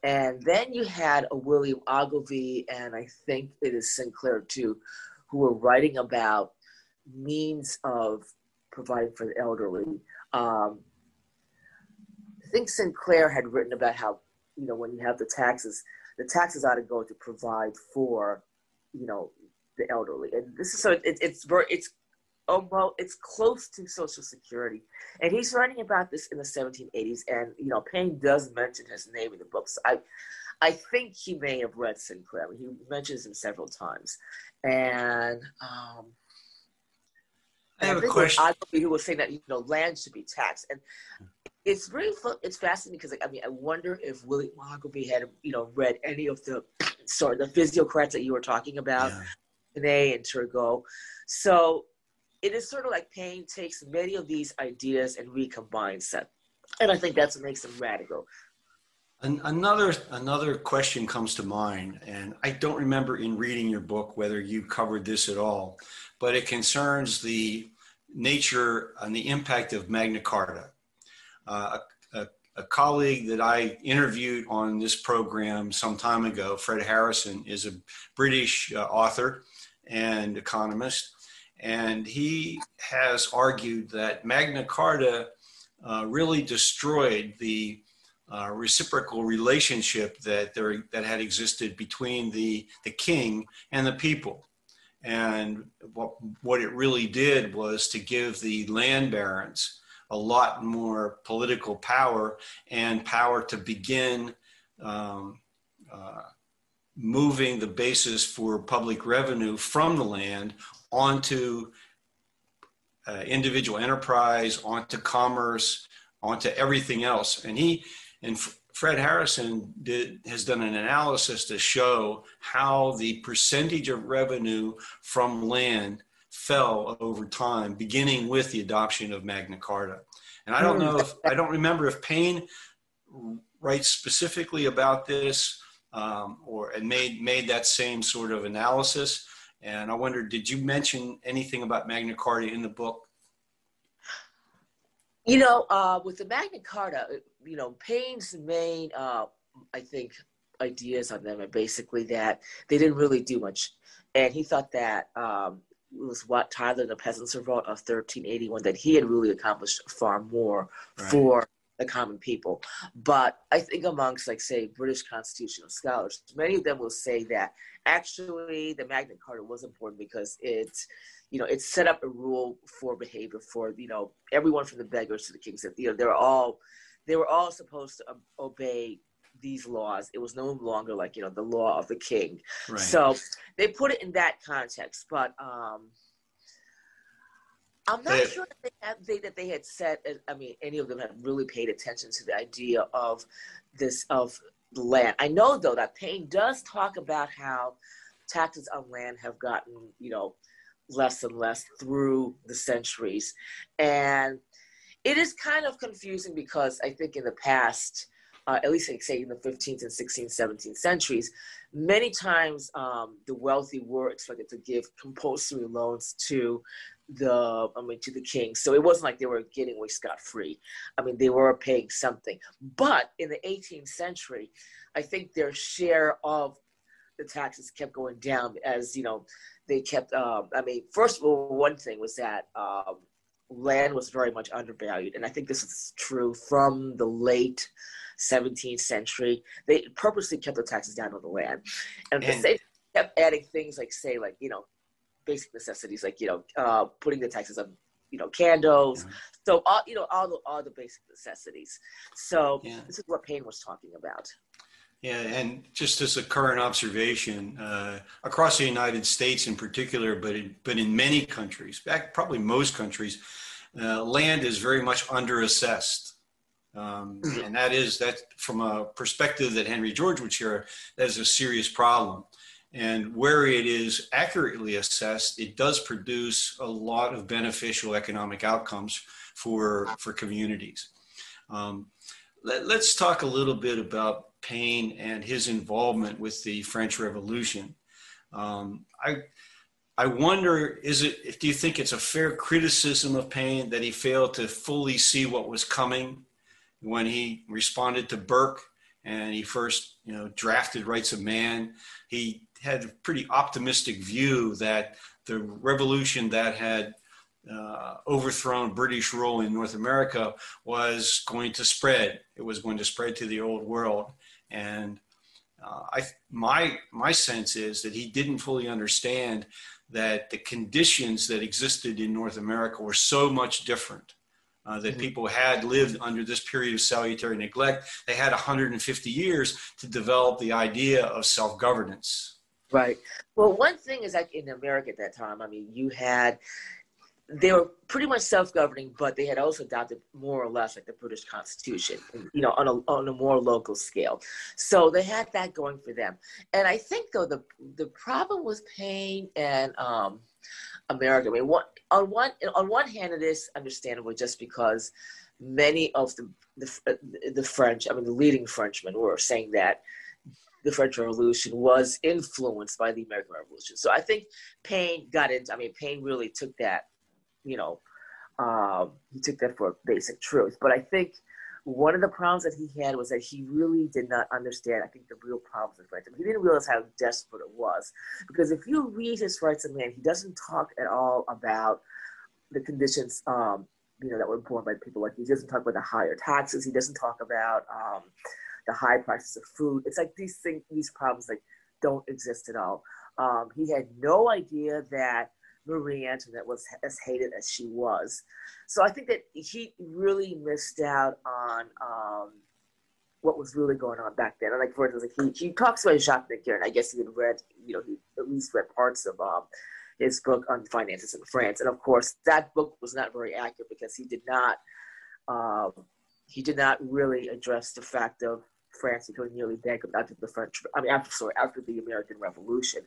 [SPEAKER 2] And then you had a William Ogilvie, and I think it is Sinclair too, who were writing about means of providing for the elderly. Um, I think Sinclair had written about how, you know, when you have the taxes, the taxes ought to go to provide for, you know, the elderly. And this is so it, it's very it's oh well it's close to Social Security. And he's writing about this in the 1780s. And you know, Paine does mention his name in the book. So I I think he may have read Sinclair. He mentions him several times. And um,
[SPEAKER 3] I have a question. I
[SPEAKER 2] who was saying that you know land should be taxed, and it's very it's fascinating because like, I mean I wonder if William Ogilvie had you know read any of the sorry the physiocrats that you were talking about, yeah. Binet and Turgot. So it is sort of like Paine takes many of these ideas and recombines them. And I think that's what makes them radical.
[SPEAKER 3] An- another another question comes to mind, and I don't remember in reading your book whether you covered this at all, but it concerns the nature and the impact of Magna Carta. Uh, a, a, a, colleague that I interviewed on this program some time ago, Fred Harrison, is a British uh, author and economist, and he has argued that Magna Carta uh, really destroyed the uh, reciprocal relationship that there that had existed between the the king and the people. And what, what it really did was to give the land barons a lot more political power and power to begin um, uh, moving the basis for public revenue from the land onto uh, individual enterprise, onto commerce, onto everything else. And he and Fred Harrison did, has done an analysis to show how the percentage of revenue from land fell over time, beginning with the adoption of Magna Carta. And I don't know if I don't remember if Paine writes specifically about this um, or and made made that same sort of analysis. And I wonder, did you mention anything about Magna Carta in the book?
[SPEAKER 2] You know, uh, with the Magna Carta, you know, Paine's main, uh, I think, ideas on them are basically that they didn't really do much. And he thought that um, it was Wat Tyler the Peasants Revolt of 1381 that he had really accomplished far more right. for the common people. But I think amongst, like, say, British constitutional scholars, many of them will say that actually the Magna Carta was important because it you know, it set up a rule for behavior for, you know, everyone from the beggars to the kings. That, you know, they're all, they were all supposed to obey these laws. It was no longer like, you know, the law of the king. Right. So they put it in that context. But um, I'm not sure that they, had, they, that they had said, I mean, any of them had really paid attention to the idea of this, of land. I know, though, that Paine does talk about how taxes on land have gotten, you know, less and less through the centuries. And it is kind of confusing because I think in the past, uh, at least like say in the 15th and 16th, 17th centuries, many times um, the wealthy were expected to give compulsory loans to the I mean to the king. So it wasn't like they were getting away scot free. I mean they were paying something. But in the 18th century, I think their share of the taxes kept going down as you know they kept. Um, I mean, first of all, one thing was that um, land was very much undervalued, and I think this is true from the late 17th century. They purposely kept the taxes down on the land, and, and they kept adding things like, say, like you know, basic necessities, like you know, uh, putting the taxes on you know candles yeah. so all you know all the all the basic necessities so yeah. this is what Paine was talking about
[SPEAKER 3] yeah, and just as a current observation, uh, across the United States in particular, but in, but in many countries, back probably most countries, uh, land is very much underassessed. Um, mm-hmm. and that is that from a perspective that Henry George would share, that is a serious problem. And where it is accurately assessed, it does produce a lot of beneficial economic outcomes for for communities. Um, let, us talk a little bit about Paine and his involvement with the French Revolution. Um, I, I wonder, is it, if, do you think it's a fair criticism of Paine that he failed to fully see what was coming when he responded to Burke and he first, you know, drafted Rights of Man? He had a pretty optimistic view that the revolution that had uh, overthrown British rule in North America was going to spread. It was going to spread to the old world. And uh, I, my, my sense is that he didn't fully understand that the conditions that existed in North America were so much different. Uh, that mm-hmm. people had lived under this period of salutary neglect. They had 150 years to develop the idea of self governance.
[SPEAKER 2] Right. Well, one thing is like in America at that time, I mean, you had they were pretty much self-governing, but they had also adopted more or less like the British Constitution, you know, on a on a more local scale. So they had that going for them. And I think though the the problem with Paine and um, America. I mean, one, on one on one hand, it is understandable just because many of the, the, the French, I mean, the leading Frenchmen were saying that the French Revolution was influenced by the American Revolution. So I think Paine got into, I mean, Paine really took that, you know, um, he took that for a basic truth. But I think one of the problems that he had was that he really did not understand, I think, the real problems of mean, he didn't realize how desperate it was. Because if you read his Rights of Man, he doesn't talk at all about the conditions, um, you know, that were borne by people. Like he doesn't talk about the higher taxes. He doesn't talk about um, the high prices of food. It's like these things, these problems, like don't exist at all. Um, he had no idea that Marie Antoinette was as hated as she was. So I think that he really missed out on um, what was really going on back then. And like for instance, like he, he talks about Jacques Necker, and I guess he had read, you know, he at least read parts of um, his book on finances in France. And of course, that book was not very accurate because he did not um, he did not really address the fact of France until nearly bankrupt after the French. I mean, after sorry, after the American Revolution.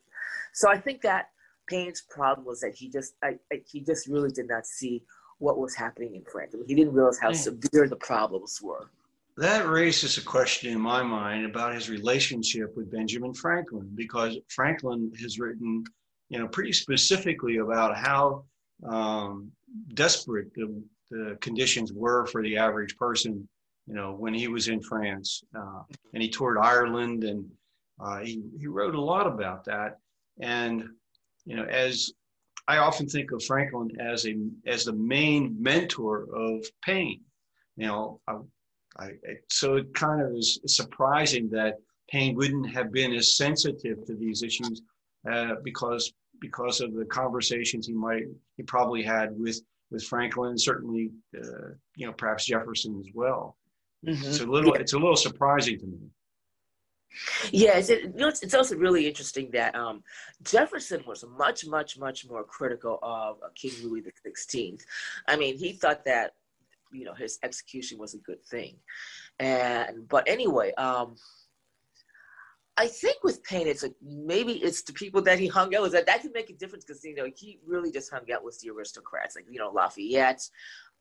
[SPEAKER 2] So I think that Paine's problem was that he just I, I, he just really did not see what was happening in France. I mean, he didn't realize how severe the problems were.
[SPEAKER 3] That raises a question in my mind about his relationship with Benjamin Franklin, because Franklin has written, you know, pretty specifically about how um, desperate the, the conditions were for the average person, you know, when he was in France, uh, and he toured Ireland, and uh, he he wrote a lot about that, and you know, as I often think of Franklin as a as the main mentor of Paine. You know, I, I, so it kind of is surprising that Paine wouldn't have been as sensitive to these issues uh, because because of the conversations he might he probably had with with Franklin, certainly uh, you know perhaps Jefferson as well. Mm-hmm. It's a little yeah. it's a little surprising to me.
[SPEAKER 2] Yes, it, you know, it's, it's, also really interesting that um, Jefferson was much, much, much more critical of King Louis the Sixteenth. I mean, he thought that you know his execution was a good thing, and but anyway, um, I think with Paine, it's like maybe it's the people that he hung out with that that can make a difference because you know he really just hung out with the aristocrats, like you know Lafayette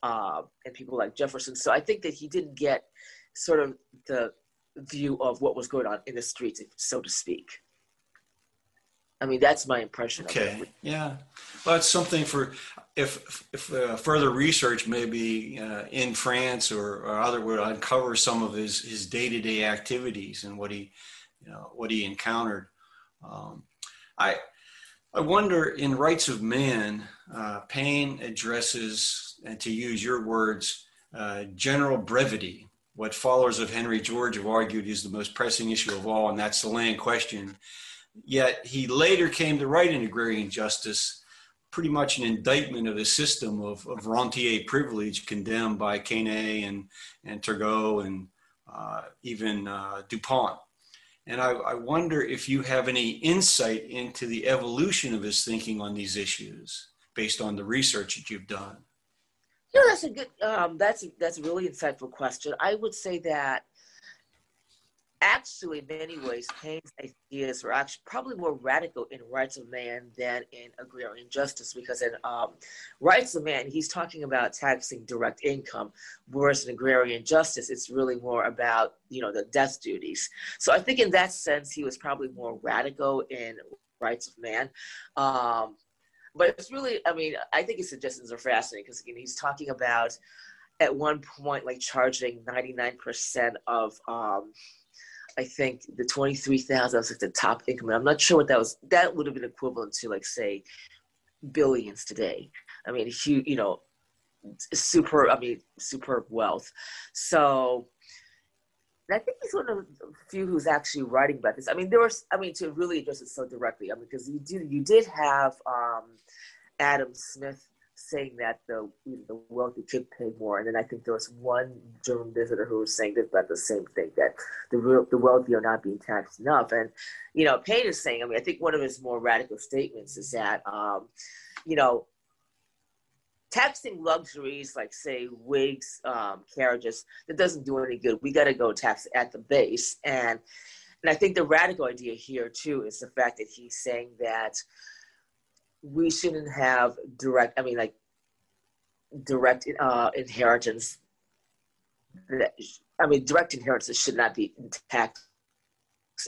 [SPEAKER 2] uh, and people like Jefferson. So I think that he didn't get sort of the view of what was going on in the streets, so to speak. I mean, that's my impression.
[SPEAKER 3] Okay. Yeah. Well, it's something for if if uh, further research, maybe uh, in France or, or other, would uncover some of his his day to day activities and what he, you know, what he encountered. Um, I I wonder in Rights of Man, uh, Paine addresses, and to use your words, uh, general brevity what followers of Henry George have argued is the most pressing issue of all, and that's the land question. Yet he later came to write in Agrarian Justice pretty much an indictment of the system of, of rentier privilege condemned by Quesnay and, and Turgot and uh, even uh, DuPont. And I, I wonder if you have any insight into the evolution of his thinking on these issues based on the research that you've done.
[SPEAKER 2] Know, that's a good. Um, that's that's a really insightful question. I would say that actually, in many ways, Paine's ideas were actually probably more radical in Rights of Man than in Agrarian Justice, because in um, Rights of Man, he's talking about taxing direct income, whereas in Agrarian Justice, it's really more about you know the death duties. So I think in that sense, he was probably more radical in Rights of Man. Um, but it's really, I mean, I think his suggestions are fascinating because again, he's talking about at one point like charging 99% of um, I think the 23,000 was like the top income. I'm not sure what that was. That would have been equivalent to like say billions today. I mean, huge, you know, super, I mean, superb wealth. So and I think he's one of the few who's actually writing about this. I mean, there was, I mean, to really address it so directly, I mean, because you did, you did have um, Adam Smith saying that the you know, the wealthy could pay more, and then I think there was one German visitor who was saying about the same thing that the real, the wealthy are not being taxed enough. And you know, Paine is saying, I mean, I think one of his more radical statements is that, um, you know, taxing luxuries like say wigs um, carriages that doesn't do any good. We got to go tax at the base. And and i think the radical idea here too is the fact that he's saying that we shouldn't have direct i mean like direct uh, inheritance I mean, direct inheritance should not be taxed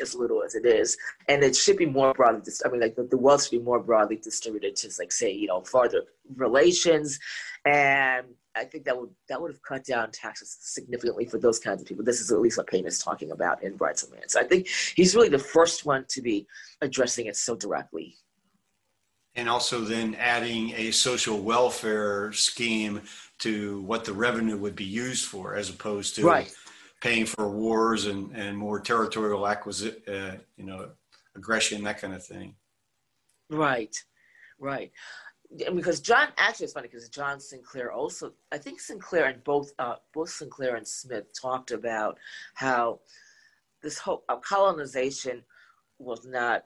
[SPEAKER 2] as little as it is, and it should be more broadly. I mean, like the, the wealth should be more broadly distributed to, like, say, you know, farther relations, and I think that would that would have cut down taxes significantly for those kinds of people. This is at least what Paine is talking about in Rights of Man. So I think he's really the first one to be addressing it so directly.
[SPEAKER 3] And also then adding a social welfare scheme to what the revenue would be used for, as opposed to
[SPEAKER 2] right.
[SPEAKER 3] Paying for wars and, and more territorial acquisition, uh, you know, aggression, that kind of thing.
[SPEAKER 2] Right, right. Because John actually it's funny because John Sinclair also I think Sinclair and both uh, both Sinclair and Smith talked about how this whole uh, colonization was not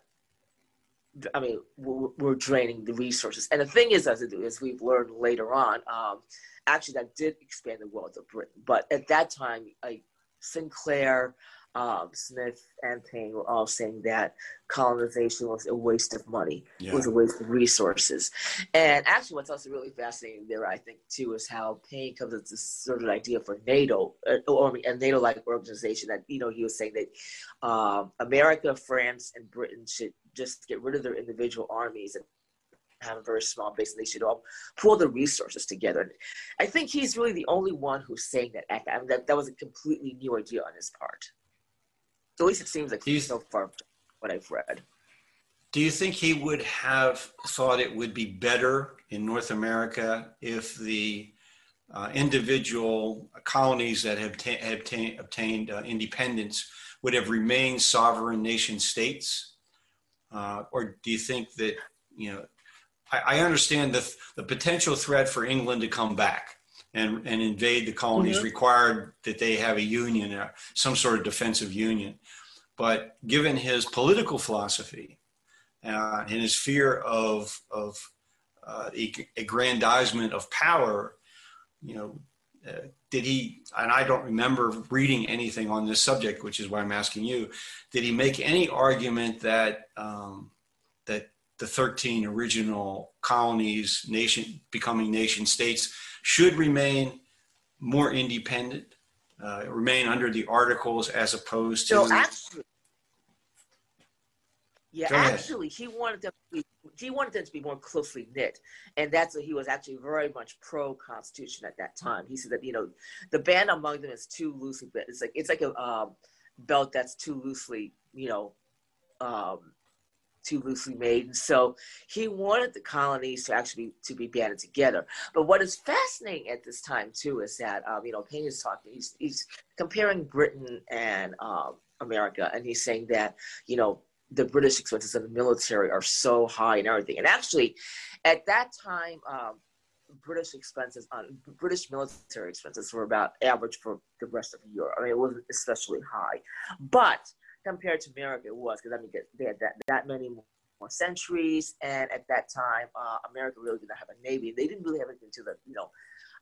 [SPEAKER 2] I mean, we're, we're, draining the resources. And the thing is, as, we've learned later on, um, actually that did expand the wealth of Britain. But at that time, like Sinclair, um, Smith, and Paine were all saying that colonization was a waste of money, yeah. it was a waste of resources. And actually, what's also really fascinating there, I think, too, is how Paine comes up with this sort of idea for NATO, uh, or a NATO-like organization. That you know, he was saying that um, America, France, and Britain should just get rid of their individual armies and have a very small base and they should all pull the resources together. And I think he's really the only one who's saying that. I mean, that, that was a completely new idea on his part. At least it seems like he's so far what I've read.
[SPEAKER 3] Do you think he would have thought it would be better in North America if the uh, individual colonies that have, ta- ta- obtained uh, independence would have remained sovereign nation states? Uh, or do you think that, you know, I, I, understand the, the potential threat for England to come back and, and invade the colonies mm-hmm. required that they have a union, uh, some sort of defensive union. But given his political philosophy uh, and his fear of, of uh, aggrandizement of power, you know, uh, did he, and I don't remember reading anything on this subject, which is why I'm asking you, did he make any argument that, um, that the 13 original colonies, nation becoming nation states, should remain more independent, uh, remain under the articles as opposed to.
[SPEAKER 2] So actually, yeah, actually, he wanted them to be, he wanted them to be more closely knit, and that's what he was actually very much pro Constitution at that time. He said that you know the band among them is too loosely, it's like it's like a um, belt that's too loosely, you know, um, too loosely made. And so he wanted the colonies to actually to be banded together. But what is fascinating at this time too is that um, you know Paine is talking. He's he's comparing Britain and um, America, and he's saying that you know the British expenses of the military are so high and everything. And actually, at that time. Um, British expenses on British military expenses were about average for the rest of Europe. I mean, it wasn't especially high, but compared to America it was because I mean they had that, that many more centuries, and at that time uh, America really didn't have a navy. They didn't really have anything to the you know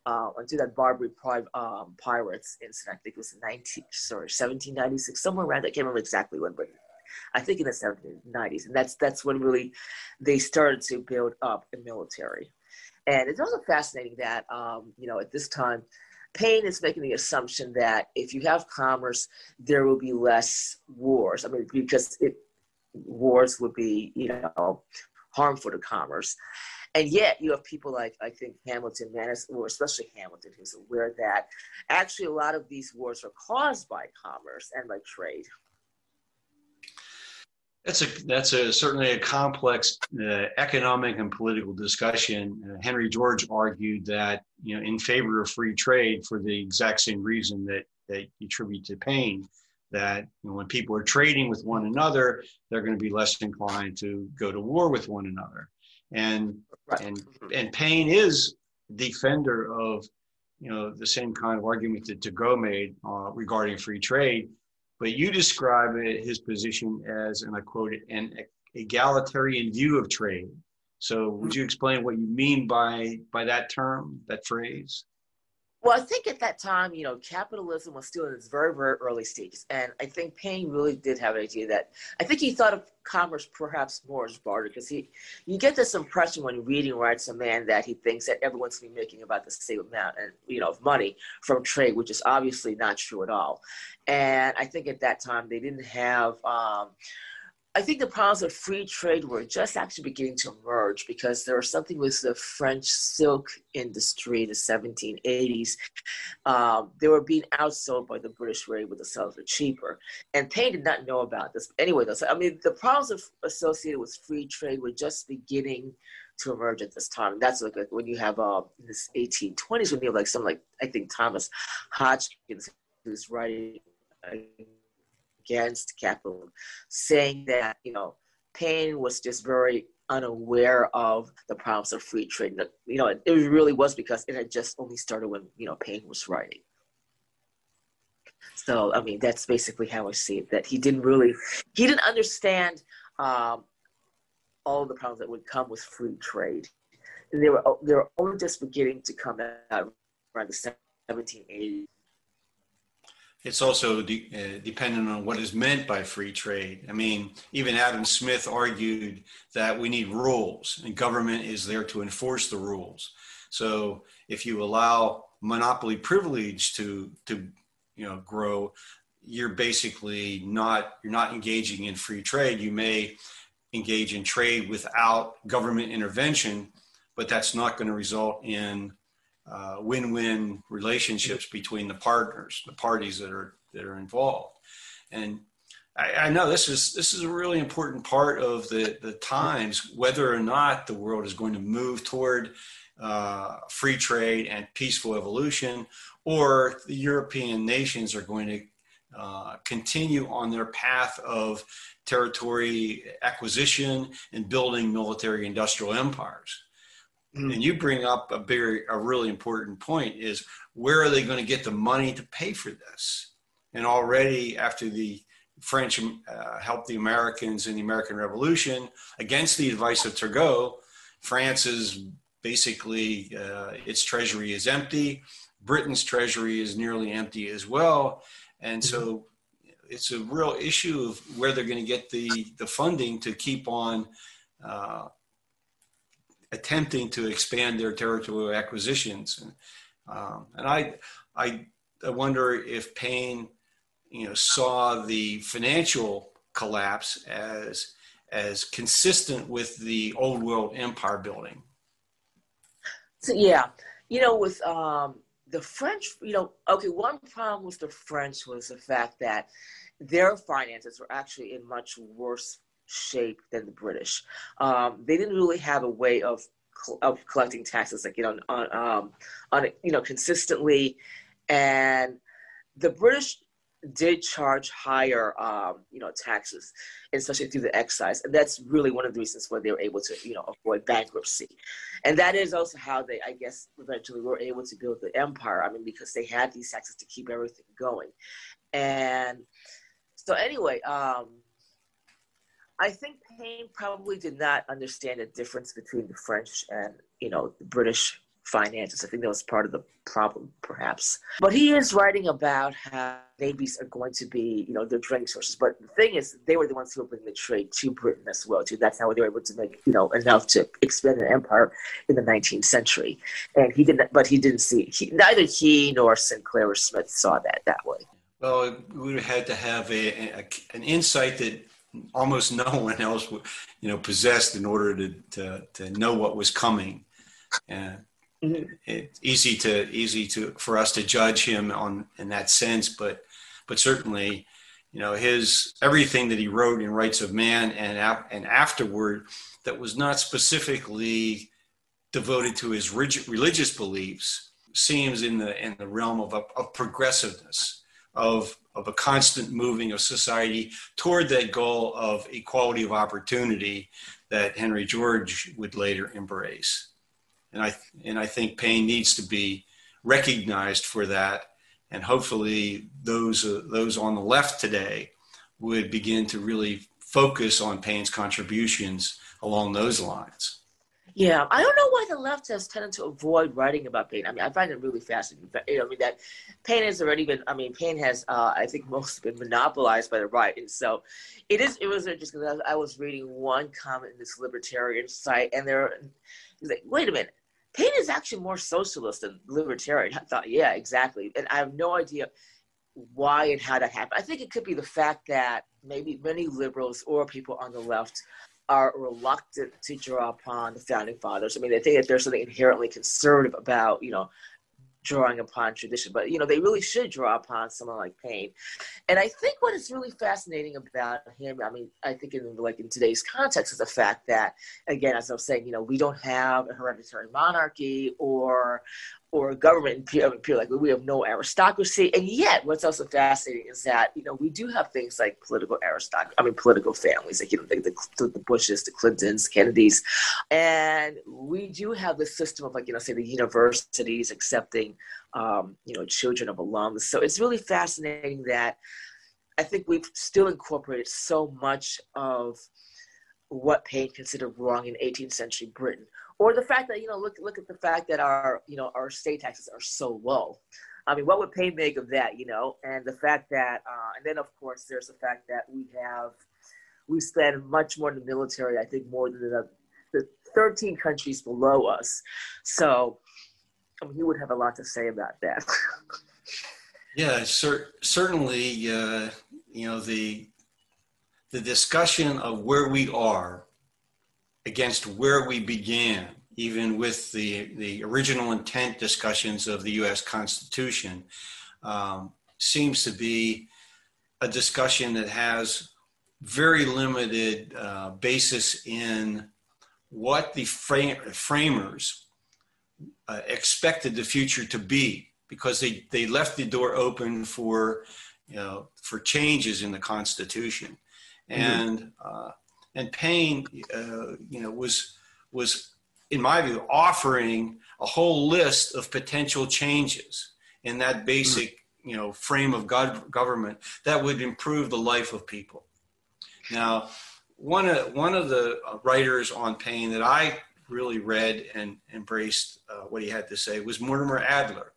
[SPEAKER 2] uh, until that Barbary um, pirates incident. I think it was 19 sorry 1796 somewhere around. I can't remember exactly when, but I think in the 1790s, and that's that's when really they started to build up a military. And it's also fascinating that um, you know at this time Paine is making the assumption that if you have commerce, there will be less wars. I mean, because it, wars would be, you know, harmful to commerce. And yet you have people like, I think, Hamilton, or especially Hamilton, who's aware that actually a lot of these wars are caused by commerce and by trade.
[SPEAKER 3] That's a that's a certainly a complex uh, economic and political discussion. Uh, Henry George argued that you know in favor of free trade for the exact same reason that that you attribute to Paine. That you know, when people are trading with one another, they're going to be less inclined to go to war with one another. And right. and and Paine is defender of you know the same kind of argument that Turgot made uh, regarding free trade but you describe it, his position as, and I quote it, an egalitarian view of trade. So would you explain what you mean by by that term, that phrase?
[SPEAKER 2] Well, I think at that time, you know, capitalism was still in its very, very early stages. And I think Paine really did have an idea that I think he thought of commerce perhaps more as barter because he, you get this impression when reading Rights of Man that he thinks that everyone's going to be making about the same amount and, you know, of money from trade, which is obviously not true at all. And I think at that time they didn't have, um, I think the problems of free trade were just actually beginning to emerge because there was something with the French silk industry in the 1780s. Um, they were being outsold by the British were able to sell for cheaper. And Paine did not know about this. Anyway, though, so, I mean, the problems of, associated with free trade were just beginning to emerge at this time. And that's like, like when you have uh, this 1820s, when you have like some like, I think Thomas Hodgkins, who's writing against capitalism, saying that, you know, Paine was just very unaware of the problems of free trade. You know, it, really was because it had just only started when, you know, Paine was writing. So, I mean, that's basically how I see it, that he didn't really, he didn't understand um, all the problems that would come with free trade. They were, they were only just beginning to come out around the 1780s
[SPEAKER 3] it's also de- uh, dependent on what is meant by free trade. I mean, even Adam Smith argued that we need rules, and government is there to enforce the rules. So if you allow monopoly privilege to to you know grow, you're basically not you're not engaging in free trade. You may engage in trade without government intervention, but that's not going to result in uh, win-win relationships between the partners, the parties that are that are involved. And I, I, know this is this is a really important part of the the times, whether or not the world is going to move toward uh, free trade and peaceful evolution, or the European nations are going to uh, continue on their path of territory acquisition and building military industrial empires. Mm-hmm. And you bring up a very, a really important point is where are they going to get the money to pay for this? And already after the French uh, helped the Americans in the American Revolution against the advice of Turgot, France is basically uh, its treasury is empty. Britain's treasury is nearly empty as well, and so mm-hmm. it's a real issue of where they're going to get the the funding to keep on uh, attempting to expand their territorial acquisitions. And, um, and I, I, I wonder if Paine, you know, saw the financial collapse as as consistent with the old world empire building.
[SPEAKER 2] So yeah, you know, with um, the French, you know, okay, one problem with the French was the fact that their finances were actually in much worse shape than the British. Um, they didn't really have a way of of collecting taxes, like you know, on um, on you know consistently, and the British did charge higher, um, you know, taxes, especially through the excise, and that's really one of the reasons why they were able to, you know, avoid bankruptcy, and that is also how they, I guess, eventually were able to build the empire. I mean, because they had these taxes to keep everything going, and so anyway, um, I think Paine probably did not understand the difference between the French and you know the British finances. I think that was part of the problem, perhaps. But he is writing about how navies are going to be, you know, their training sources. But the thing is, they were the ones who were bringing the trade to Britain as well. Too. That's how they were able to make, you know, enough to expand an empire in the 19th century. And he didn't, but he didn't see. He, neither he nor Sinclair or Smith saw that that way.
[SPEAKER 3] Well, we had to have a, a an insight that almost no one else, you know, possessed in order to to, to know what was coming. And mm-hmm. it's easy to easy to for us to judge him on in that sense, but but certainly, you know, his everything that he wrote in Rights of Man and and afterward that was not specifically devoted to his rigid, religious beliefs seems in the in the realm of, of progressiveness of of a constant moving of society toward that goal of equality of opportunity that Henry George would later embrace. And I, and I think Paine needs to be recognized for that. And hopefully, those, uh, those on the left today would begin to really focus on Paine's contributions along those lines.
[SPEAKER 2] Yeah, I don't know why the left has tended to avoid writing about Paine. I mean, I find it really fascinating. You know, I mean, that Paine has already been. I mean, Paine has, uh, I think, most been monopolized by the right, and so it is. It was interesting. I was reading one comment in this libertarian site, and they're like, "Wait a minute, Paine is actually more socialist than libertarian." I thought, yeah, exactly, and I have no idea why and how that happened. I think it could be the fact that maybe many liberals or people on the left are reluctant to draw upon the founding fathers. I mean, they think that there's something inherently conservative about, you know, drawing upon tradition, but you know, they really should draw upon someone like Paine. And I think what is really fascinating about him, I mean, I think in like in today's context is the fact that, again, as I was saying, you know, we don't have a hereditary monarchy or or government and pure like we have no aristocracy. And yet what's also fascinating is that you know we do have things like political aristocracy i mean political families like you know the, the, the bushes the clintons kennedys. And we do have this system of like you know say the universities accepting um, you know children of alums so it's really fascinating that i think we've still incorporated so much of what Paine considered wrong in 18th century Britain or the fact that you know look look at the fact that our you know our state taxes are so low. I mean what would Paine make of that you know? And the fact that uh, and then of course there's the fact that we have we spend much more in the military i think more than the, the 13 countries below us. So I mean, he would have a lot to say about that.
[SPEAKER 3] Yeah cer- certainly uh, you know the the discussion of where we are against where we began, even with the, the original intent discussions of the US Constitution, um, seems to be a discussion that has very limited uh, basis in what the framers uh, expected the future to be because they, they left the door open for you know for changes in the constitution mm-hmm. and uh, and Paine, uh, you know, was was in my view offering a whole list of potential changes in that basic you know frame of God, government that would improve the life of people. Now, one of one of the writers on Paine that I really read and embraced uh, what he had to say was Mortimer Adler.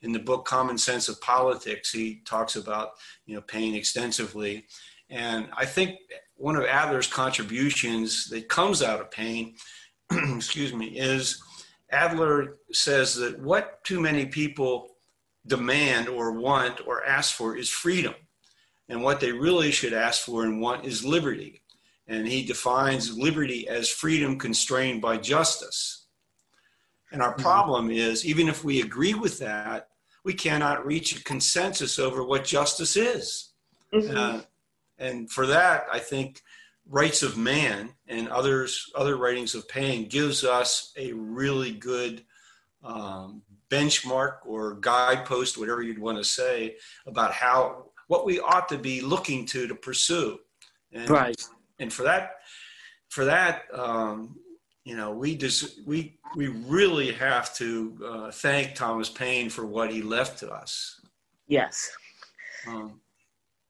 [SPEAKER 3] In the book Common Sense of Politics, he talks about you know Paine extensively, and I think one of Adler's contributions that comes out of Paine, excuse me, is Adler says that what too many people demand or want or ask for is freedom. And what they really should ask for and want is liberty. And he defines liberty as freedom constrained by justice. And our mm-hmm. problem is, even if we agree with that, we cannot reach a consensus over what justice is. Mm-hmm. Uh, and for that, I think Rights of Man and others other writings of Paine gives us a really good um, benchmark or guidepost, whatever you'd want to say, about how what we ought to be looking to to pursue. And,
[SPEAKER 2] right.
[SPEAKER 3] And for that, for that, um, you know, we just we we really have to uh, thank Thomas Paine for what he left to us.
[SPEAKER 2] Yes. Um,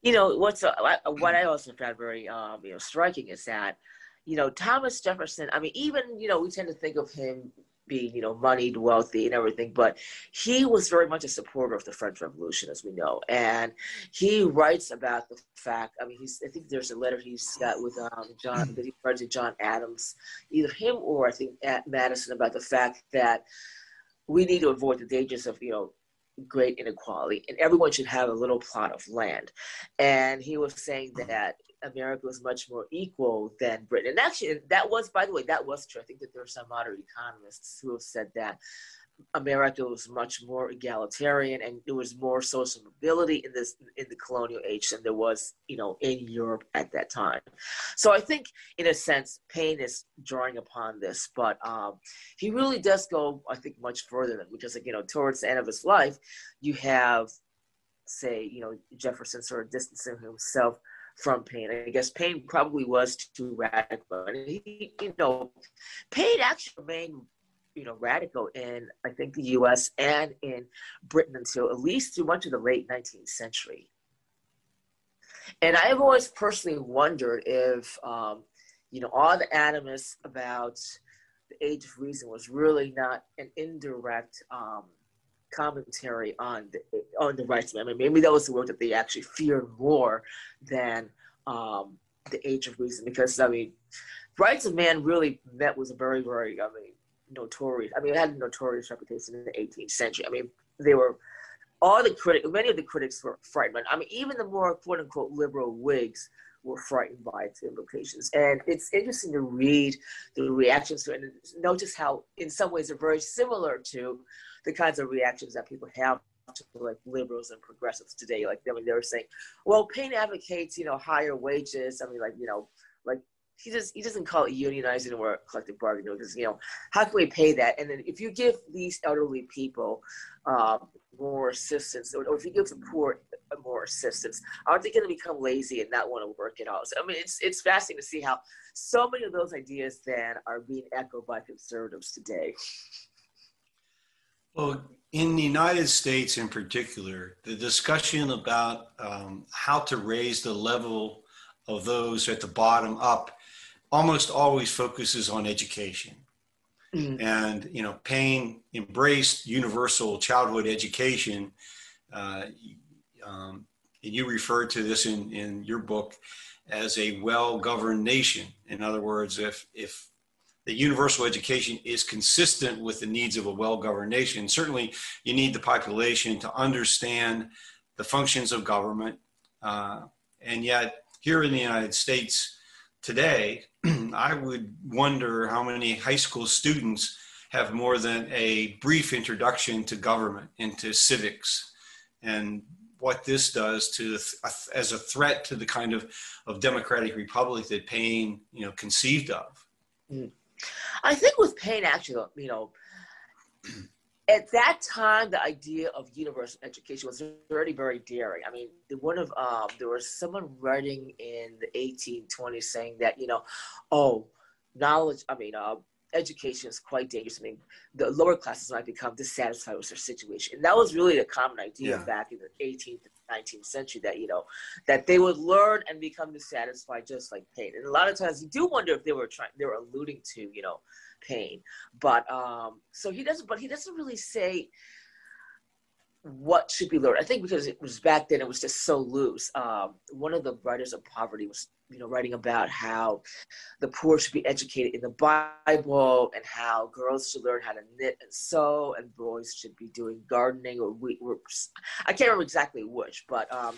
[SPEAKER 2] you know what's uh, what I also found very um, you know striking is that you know Thomas Jefferson. I mean, even you know we tend to think of him being you know moneyed, wealthy, and everything, but he was very much a supporter of the French Revolution, as we know, and he writes about the fact. I mean, he's I think there's a letter he's got with um, John that he writes to John Adams, either him or I think at Madison about the fact that we need to avoid the dangers of you know great inequality and everyone should have a little plot of land. And he was saying that america was much more equal than britain. And actually that was by the way that was true. I think that there are some moderate economists who have said that America was much more egalitarian and there was more social mobility in this in the colonial age than there was, you know, in Europe at that time. So I think in a sense Paine is drawing upon this, but um, he really does go, I think, much further than because like, you know, towards the end of his life, you have say, you know, Jefferson sort of distancing himself from Paine. I guess Paine probably was too radical. And he, you know, Paine actually remained you know, radical in I think the U.S. and in Britain until at least through much of the late 19th century. And I've always personally wondered if, um, you know, all the animus about The Age of Reason was really not an indirect um, commentary on the on the rights of man. I mean, maybe that was the word that they actually feared more than um, the Age of Reason, because I mean, rights of man really met was a very very I mean notorious. I mean, it had a notorious reputation in the 18th century. I mean, they were all the critics, many of the critics were frightened. I mean, even the more quote unquote liberal Whigs were frightened by its implications. And it's interesting to read the reactions to it and notice how, in some ways, they're very similar to the kinds of reactions that people have to like liberals and progressives today. Like, I mean, they were saying, well, Paine advocates, you know, higher wages. I mean, like, you know, like he just he doesn't call it unionizing or collective bargaining because you know how can we pay that? And then if you give these elderly people um, more assistance, or, or, if you give the poor more assistance, aren't they going to become lazy and not want to work at all? So I mean, it's it's fascinating to see how so many of those ideas then are being echoed by conservatives today.
[SPEAKER 3] Well, in the United States, in particular, the discussion about um, how to raise the level of those at the bottom up almost always focuses on education. Mm-hmm. And, you know, Paine embraced universal childhood education. Uh, um, and you refer to this in, in your book as a well-governed nation. In other words, if, if the universal education is consistent with the needs of a well-governed nation, certainly you need the population to understand the functions of government. Uh, and yet here in the United States, today, I would wonder how many high school students have more than a brief introduction to government and to civics and what this does to as a threat to the kind of, of democratic republic that Paine, you know, conceived of.
[SPEAKER 2] Mm. I think with Paine, actually, you know, at that time, the idea of universal education was very, very daring. I mean, one of um, there was someone writing in the 1820s saying that you know, oh, knowledge. I mean, uh, education is quite dangerous. I mean, the lower classes might become dissatisfied with their situation, and that was really a common idea yeah. back in the 18th 19th century that you know that they would learn and become dissatisfied just like Paine. and a lot of times you do wonder if they were trying they were alluding to you know Paine. But um, so he doesn't. But he doesn't really say what should be learned. I think because it was back then, it was just so loose. Um, one of the writers of poverty was, you know, writing about how the poor should be educated in the Bible and how girls should learn how to knit and sew, and boys should be doing gardening or we. I can't remember exactly which, but um,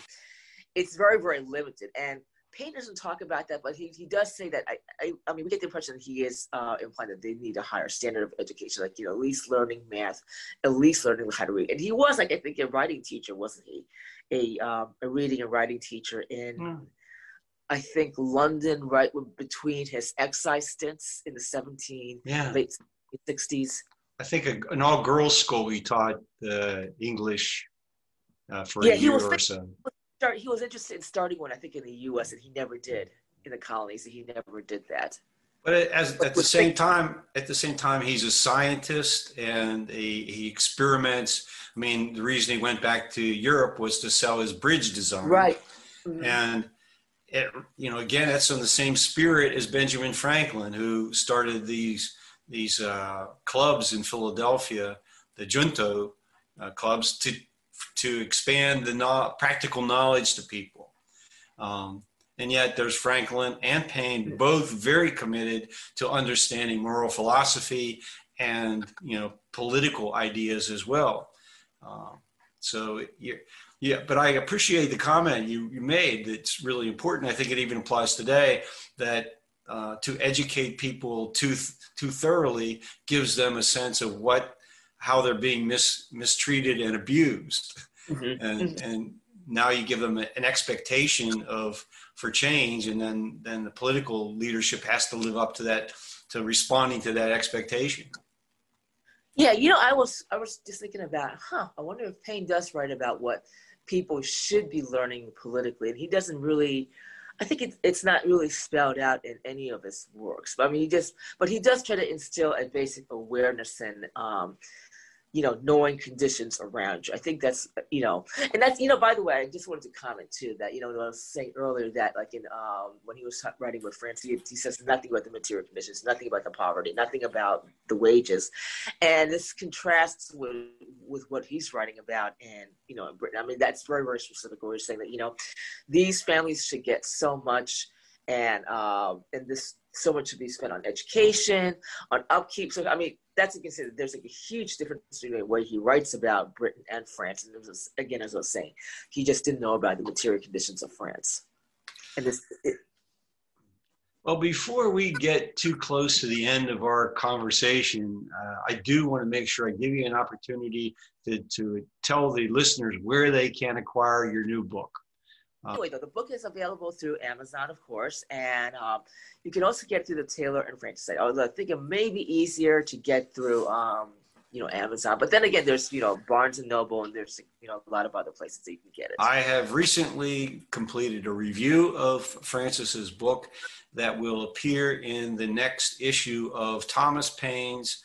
[SPEAKER 2] it's very, very limited and Paine doesn't talk about that, but he, he does say that. I, I, I mean, we get the impression that he is uh, implying that they need a higher standard of education, like, you know, at least learning math, at least learning how to read. And he was, like, I think, a writing teacher, wasn't he? A, um, a reading and writing teacher in, mm. I think, London, right between his excise stints in the 17, yeah. late 60s.
[SPEAKER 3] I think a, an all girls school he taught uh, English uh, for yeah, a year or so
[SPEAKER 2] start, he was interested in starting one, I think, in the U.S., and he never did in the colonies. He never did that.
[SPEAKER 3] But as, at the same time, at the same time, he's a scientist and he, he experiments. I mean, the reason he went back to Europe was to sell his bridge design.
[SPEAKER 2] Right.
[SPEAKER 3] Mm-hmm. And it, you know, again, that's in the same spirit as Benjamin Franklin, who started these these uh, clubs in Philadelphia, the Junto uh, clubs, to to expand the no- practical knowledge to people. Um, and yet there's Franklin and Paine, both very committed to understanding moral philosophy and you know political ideas as well. Um, so yeah, yeah, but I appreciate the comment you, you made. That's really important. I think it even applies today that uh, to educate people too too thoroughly gives them a sense of what how they're being mis, mistreated and abused. Mm-hmm. And, mm-hmm. and now you give them an expectation of for change and then then the political leadership has to live up to that to responding to that expectation
[SPEAKER 2] yeah you know i was i was just thinking about huh i wonder if Paine does write about what people should be learning politically and he doesn't really i think it, it's not really spelled out in any of his works but i mean he just but he does try to instill a basic awareness and um, you know, knowing conditions around you. I think that's, you know, and that's, you know, by the way, I just wanted to comment too that, you know, I was saying earlier that like in, um, when he was writing with France, he, he says nothing about the material conditions, nothing about the poverty, nothing about the wages. And this contrasts with, with what he's writing about and, you know, in Britain. I mean, that's very, very specific where he's saying that, you know, these families should get so much and, um, and this, so much should be spent on education, on upkeep. So, I mean, that's you can say that there's like a huge difference between the way he writes about Britain and France. And was, again, as I was saying, he just didn't know about the material conditions of France. And this.
[SPEAKER 3] Well, before we get too close to the end of our conversation, uh, I do want to make sure I give you an opportunity to, to tell the listeners where they can acquire your new book.
[SPEAKER 2] Uh, anyway, though, the book is available through Amazon, of course, and um, you can also get through the Taylor and Francis site. Although I think it may be easier to get through, um, you know, Amazon. But then again, there's you know Barnes and Noble, and there's you know a lot of other places that you can get it.
[SPEAKER 3] I have recently completed a review of Frances's book that will appear in the next issue of Thomas Paine's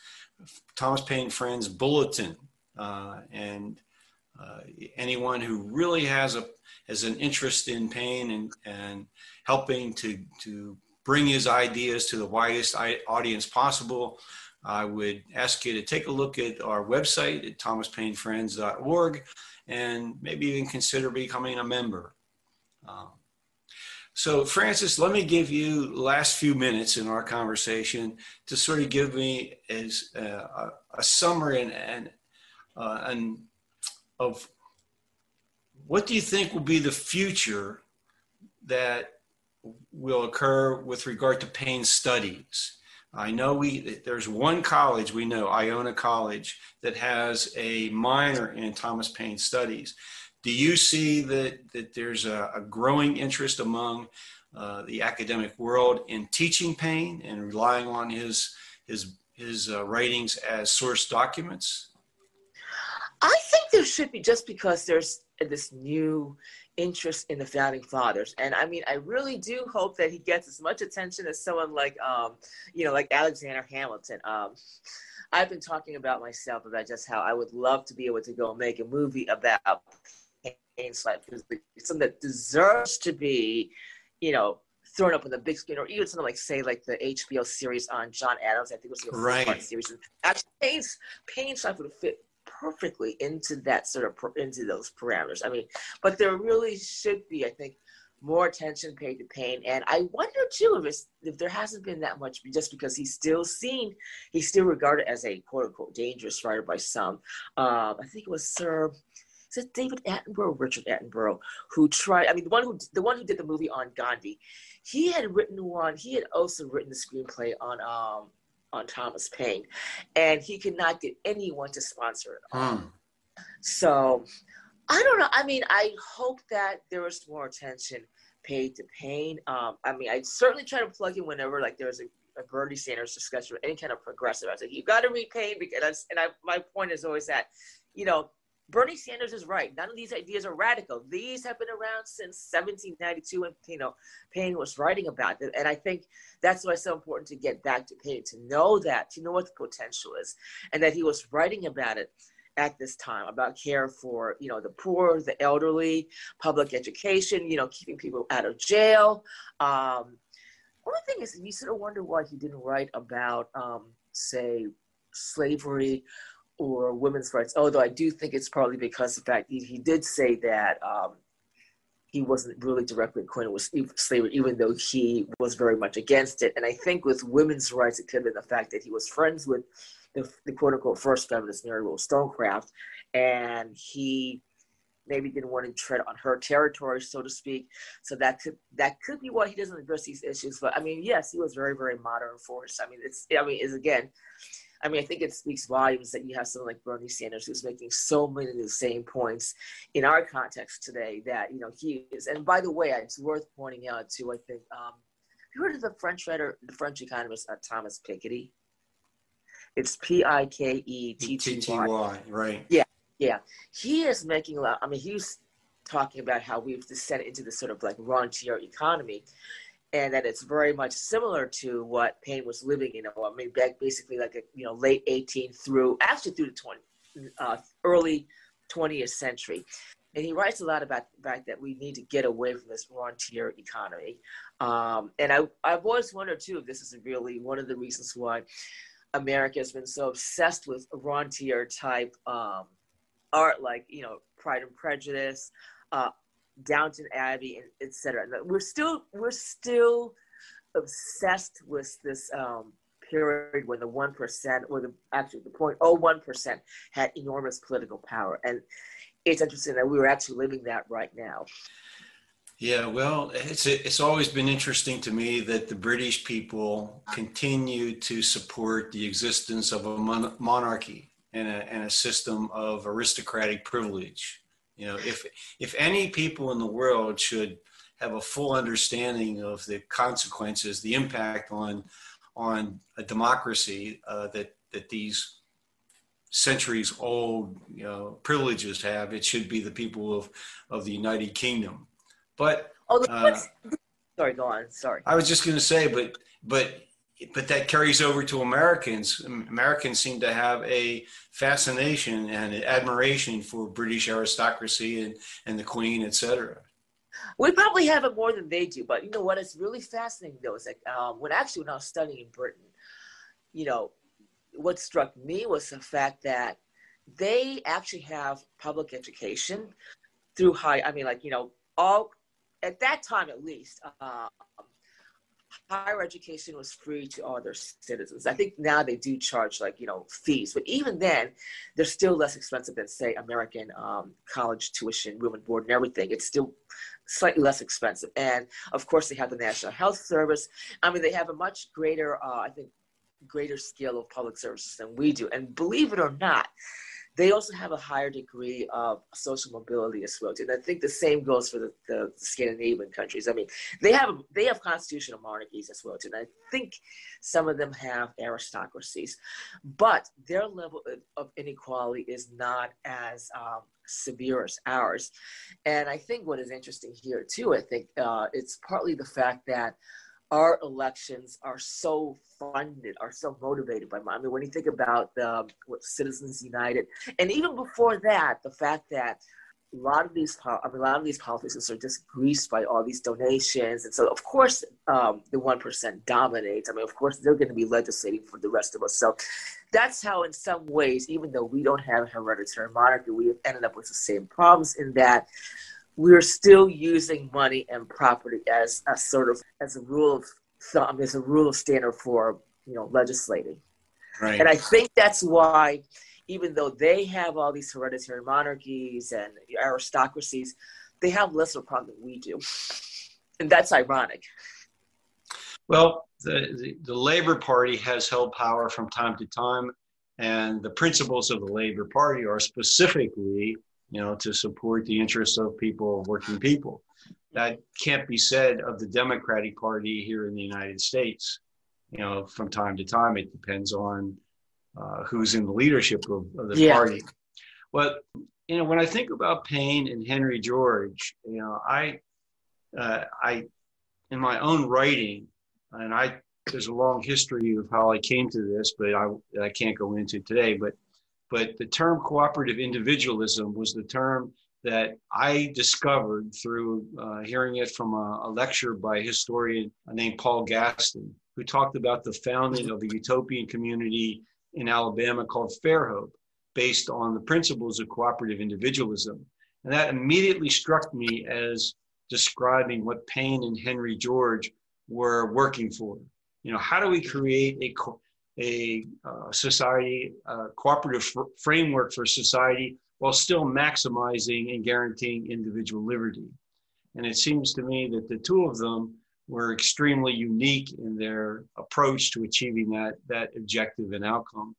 [SPEAKER 3] Thomas Paine Friends Bulletin, uh, and uh, anyone who really has a has an interest in Paine and, and helping to, to bring his ideas to the widest audience possible, I would ask you to take a look at our website at thomaspainefriends.org and maybe even consider becoming a member. Um, so, Frances, let me give you last few minutes in our conversation to sort of give me as a, a summary and, and, uh, and of what do you think will be the future that will occur with regard to Paine studies? I know we there's one college we know, Iona College, that has a minor in Thomas Paine studies. Do you see that that there's a, a growing interest among uh, the academic world in teaching Paine and relying on his his his uh, writings as source documents?
[SPEAKER 2] I think there should be just because there's this new interest in the founding fathers and i mean i really do hope that he gets as much attention as someone like um you know like alexander hamilton um i've been talking about myself about just how i would love to be able to go make a movie about Paine's life something that deserves to be you know thrown up on the big screen, or even something like, say, like the HBO series on John Adams. I think it was a right. series. And actually, Paine's Paine's life would fit perfectly into that sort of into those parameters. I mean, but there really should be, I think, more attention paid to Paine. And I wonder too if it's, if there hasn't been that much, just because he's still seen, he's still regarded as a quote unquote dangerous writer by some. Um, I think it was Sir. Is it David Attenborough, Richard Attenborough, who tried? I mean, the one who the one who did the movie on Gandhi, he had written one. He had also written the screenplay on um, on Thomas Paine, and he could not get anyone to sponsor it. Hmm. So I don't know. I mean, I hope that there was more attention paid to Paine. Um, I mean, I certainly try to plug in whenever like there's a, a Bernie Sanders discussion or any kind of progressive. I was like, you got to read Paine because, and I, my point is always that, you know, Bernie Sanders is right. None of these ideas are radical. These have been around since 1792 when you know Paine was writing about it. And I think that's why it's so important to get back to Paine, to know that, to know what the potential is, and that he was writing about it at this time about care for you know the poor, the elderly, public education, you know, keeping people out of jail. Um, one thing is, you sort of wonder why he didn't write about, um, say, slavery or women's rights. Although I do think it's probably because the fact he, he did say that um, he wasn't really directly acquainted with slavery, even though he was very much against it. And I think with women's rights, it could have been the fact that he was friends with the, the quote unquote first feminist, Mary Wollstonecraft, and he maybe didn't want to tread on her territory, so to speak. So that could that could be why he doesn't address these issues. But I mean, yes, he was very very modern force. I mean, it's I mean, is again I mean, I think it speaks volumes that you have someone like Bernie Sanders who's making so many of the same points in our context today that, you know, he is. And by the way, it's worth pointing out too, I think, um, you heard of the French writer, the French economist uh, Thomas Piketty? It's P I K E T T Y.
[SPEAKER 3] Right.
[SPEAKER 2] Yeah. Yeah. He is making a lot. I mean, he's talking about how we've descended into this sort of like rentier economy and that it's very much similar to what Paine was living in. I mean, basically like a you know late 18 through actually through the 20 uh, early 20th century. And he writes a lot about the fact that we need to get away from this rentier economy. Um, and I, I've always wondered, too, if this is really one of the reasons why America has been so obsessed with rentier type um, art, like, you know, Pride and Prejudice, uh, Downton Abbey, and etc. We're still, we're still obsessed with this um, period when the 1% or the actually the 0.01% had enormous political power. And it's interesting that we were actually living that right now.
[SPEAKER 3] Yeah, well, it's it's always been interesting to me that the British people continue to support the existence of a mon- monarchy and a, and a system of aristocratic privilege. You know, if if any people in the world should have a full understanding of the consequences, the impact on on a democracy uh, that that these centuries old you know, privileges have, it should be the people of, of the United Kingdom. But
[SPEAKER 2] oh, uh, sorry, go on. Sorry.
[SPEAKER 3] I was just going to say, but but but that carries over to Americans. Americans seem to have a fascination and an admiration for British aristocracy and, and the Queen, etc.
[SPEAKER 2] We probably have it more than they do, but you know what? It's really fascinating though. Is like um, when actually when I was studying in Britain, you know, what struck me was the fact that they actually have public education through high. I mean, like you know, all at that time at least, uh, higher education was free to all their citizens. I think now they do charge like you know fees, but even then, they're still less expensive than say American um, college tuition, room and board, and everything. It's still slightly less expensive, and of course they have the National Health Service. I mean, they have a much greater, uh, I think, greater scale of public services than we do. And believe it or not, they also have a higher degree of social mobility as well. And I think the same goes for the, the Scandinavian countries. I mean, they have they have constitutional monarchies as well. And I think some of them have aristocracies, but their level of inequality is not as um, severe as ours. And I think what is interesting here too, I think uh, it's partly the fact that our elections are so funded, are so motivated by money. I mean, when you think about the what Citizens United, and even before that, the fact that a lot of these, I mean, a lot of these politicians are just greased by all these donations, and so of course um, the one percent dominates. I mean, of course they're going to be legislating for the rest of us. So that's how, in some ways, even though we don't have a hereditary monarchy, we have ended up with the same problems in that we're still using money and property as a sort of as a rule of thumb, as a rule of standard for you know legislating. Right. And I think that's why, even though they have all these hereditary monarchies and aristocracies, they have less of a problem than we do, and that's ironic.
[SPEAKER 3] Well, the, the, the Labor Party has held power from time to time, and the principles of the Labor Party are specifically you know, to support the interests of people, working people. That can't be said of the Democratic Party here in the United States. You know, from time to time, it depends on uh, who's in the leadership of, of the yeah. party. But you know, when I think about Paine and Henry George, you know, I, uh, I, in my own writing, and I, there's a long history of how I came to this, but I, I can't go into today. But but the term cooperative individualism was the term that I discovered through uh, hearing it from a, a, lecture by a historian named Paul Gaston, who talked about the founding of a utopian community in Alabama called Fairhope, based on the principles of cooperative individualism. And that immediately struck me as describing what Paine and Henry George were working for. You know, how do we create a co- a uh, society, cooperative fr- framework for society while still maximizing and guaranteeing individual liberty. And it seems to me that the two of them were extremely unique in their approach to achieving that, that objective and outcome.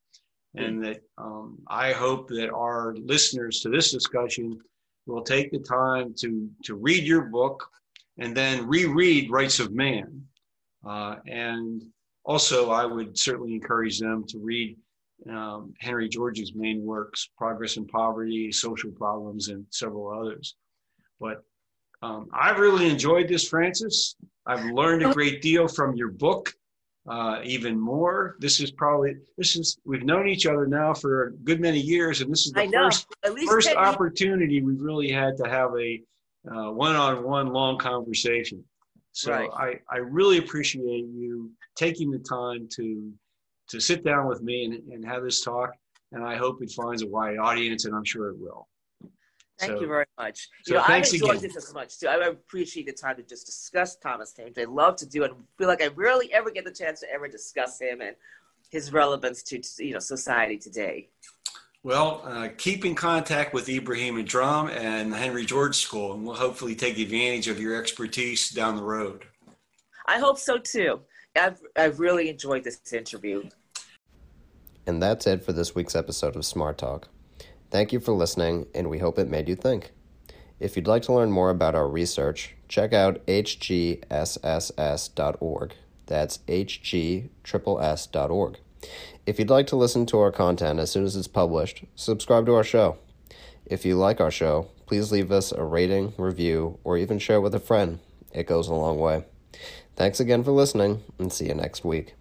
[SPEAKER 3] And that um, I hope that our listeners to this discussion will take the time to, to read your book and then reread Rights of Man. Uh, and also, I would certainly encourage them to read um, Henry George's main works, Progress and Poverty, Social Problems, and several others. But um, I've really enjoyed this, Frances. I've learned a great deal from your book. uh, even more. This is probably this is we've known each other now for a good many years, and this is the first first opportunity we've really had to have a uh, one-on-one long conversation. So right. I, I really appreciate you taking the time to to sit down with me and, and have this talk. And I hope it finds a wide audience, and I'm sure it will.
[SPEAKER 2] Thank so, you very much. You so know, I've enjoyed again. this as much too. I appreciate the time to just discuss Thomas Thames. I love to do it. I feel like I rarely ever get the chance to ever discuss him and his relevance to you know society today.
[SPEAKER 3] Well, uh, keep in contact with Ibrahim Adram and the Henry George School, and we'll hopefully take advantage of your expertise down the road.
[SPEAKER 2] I hope so too. I've, I've really enjoyed this interview.
[SPEAKER 1] And that's it for this week's episode of Smart Talk. Thank you for listening, and we hope it made you think. If you'd like to learn more about our research, check out hgsss.org. That's hgsss.org. If you'd like to listen to our content as soon as it's published, subscribe to our show. If you like our show, please leave us a rating, review, or even share with a friend. It goes a long way. Thanks again for listening, and see you next week.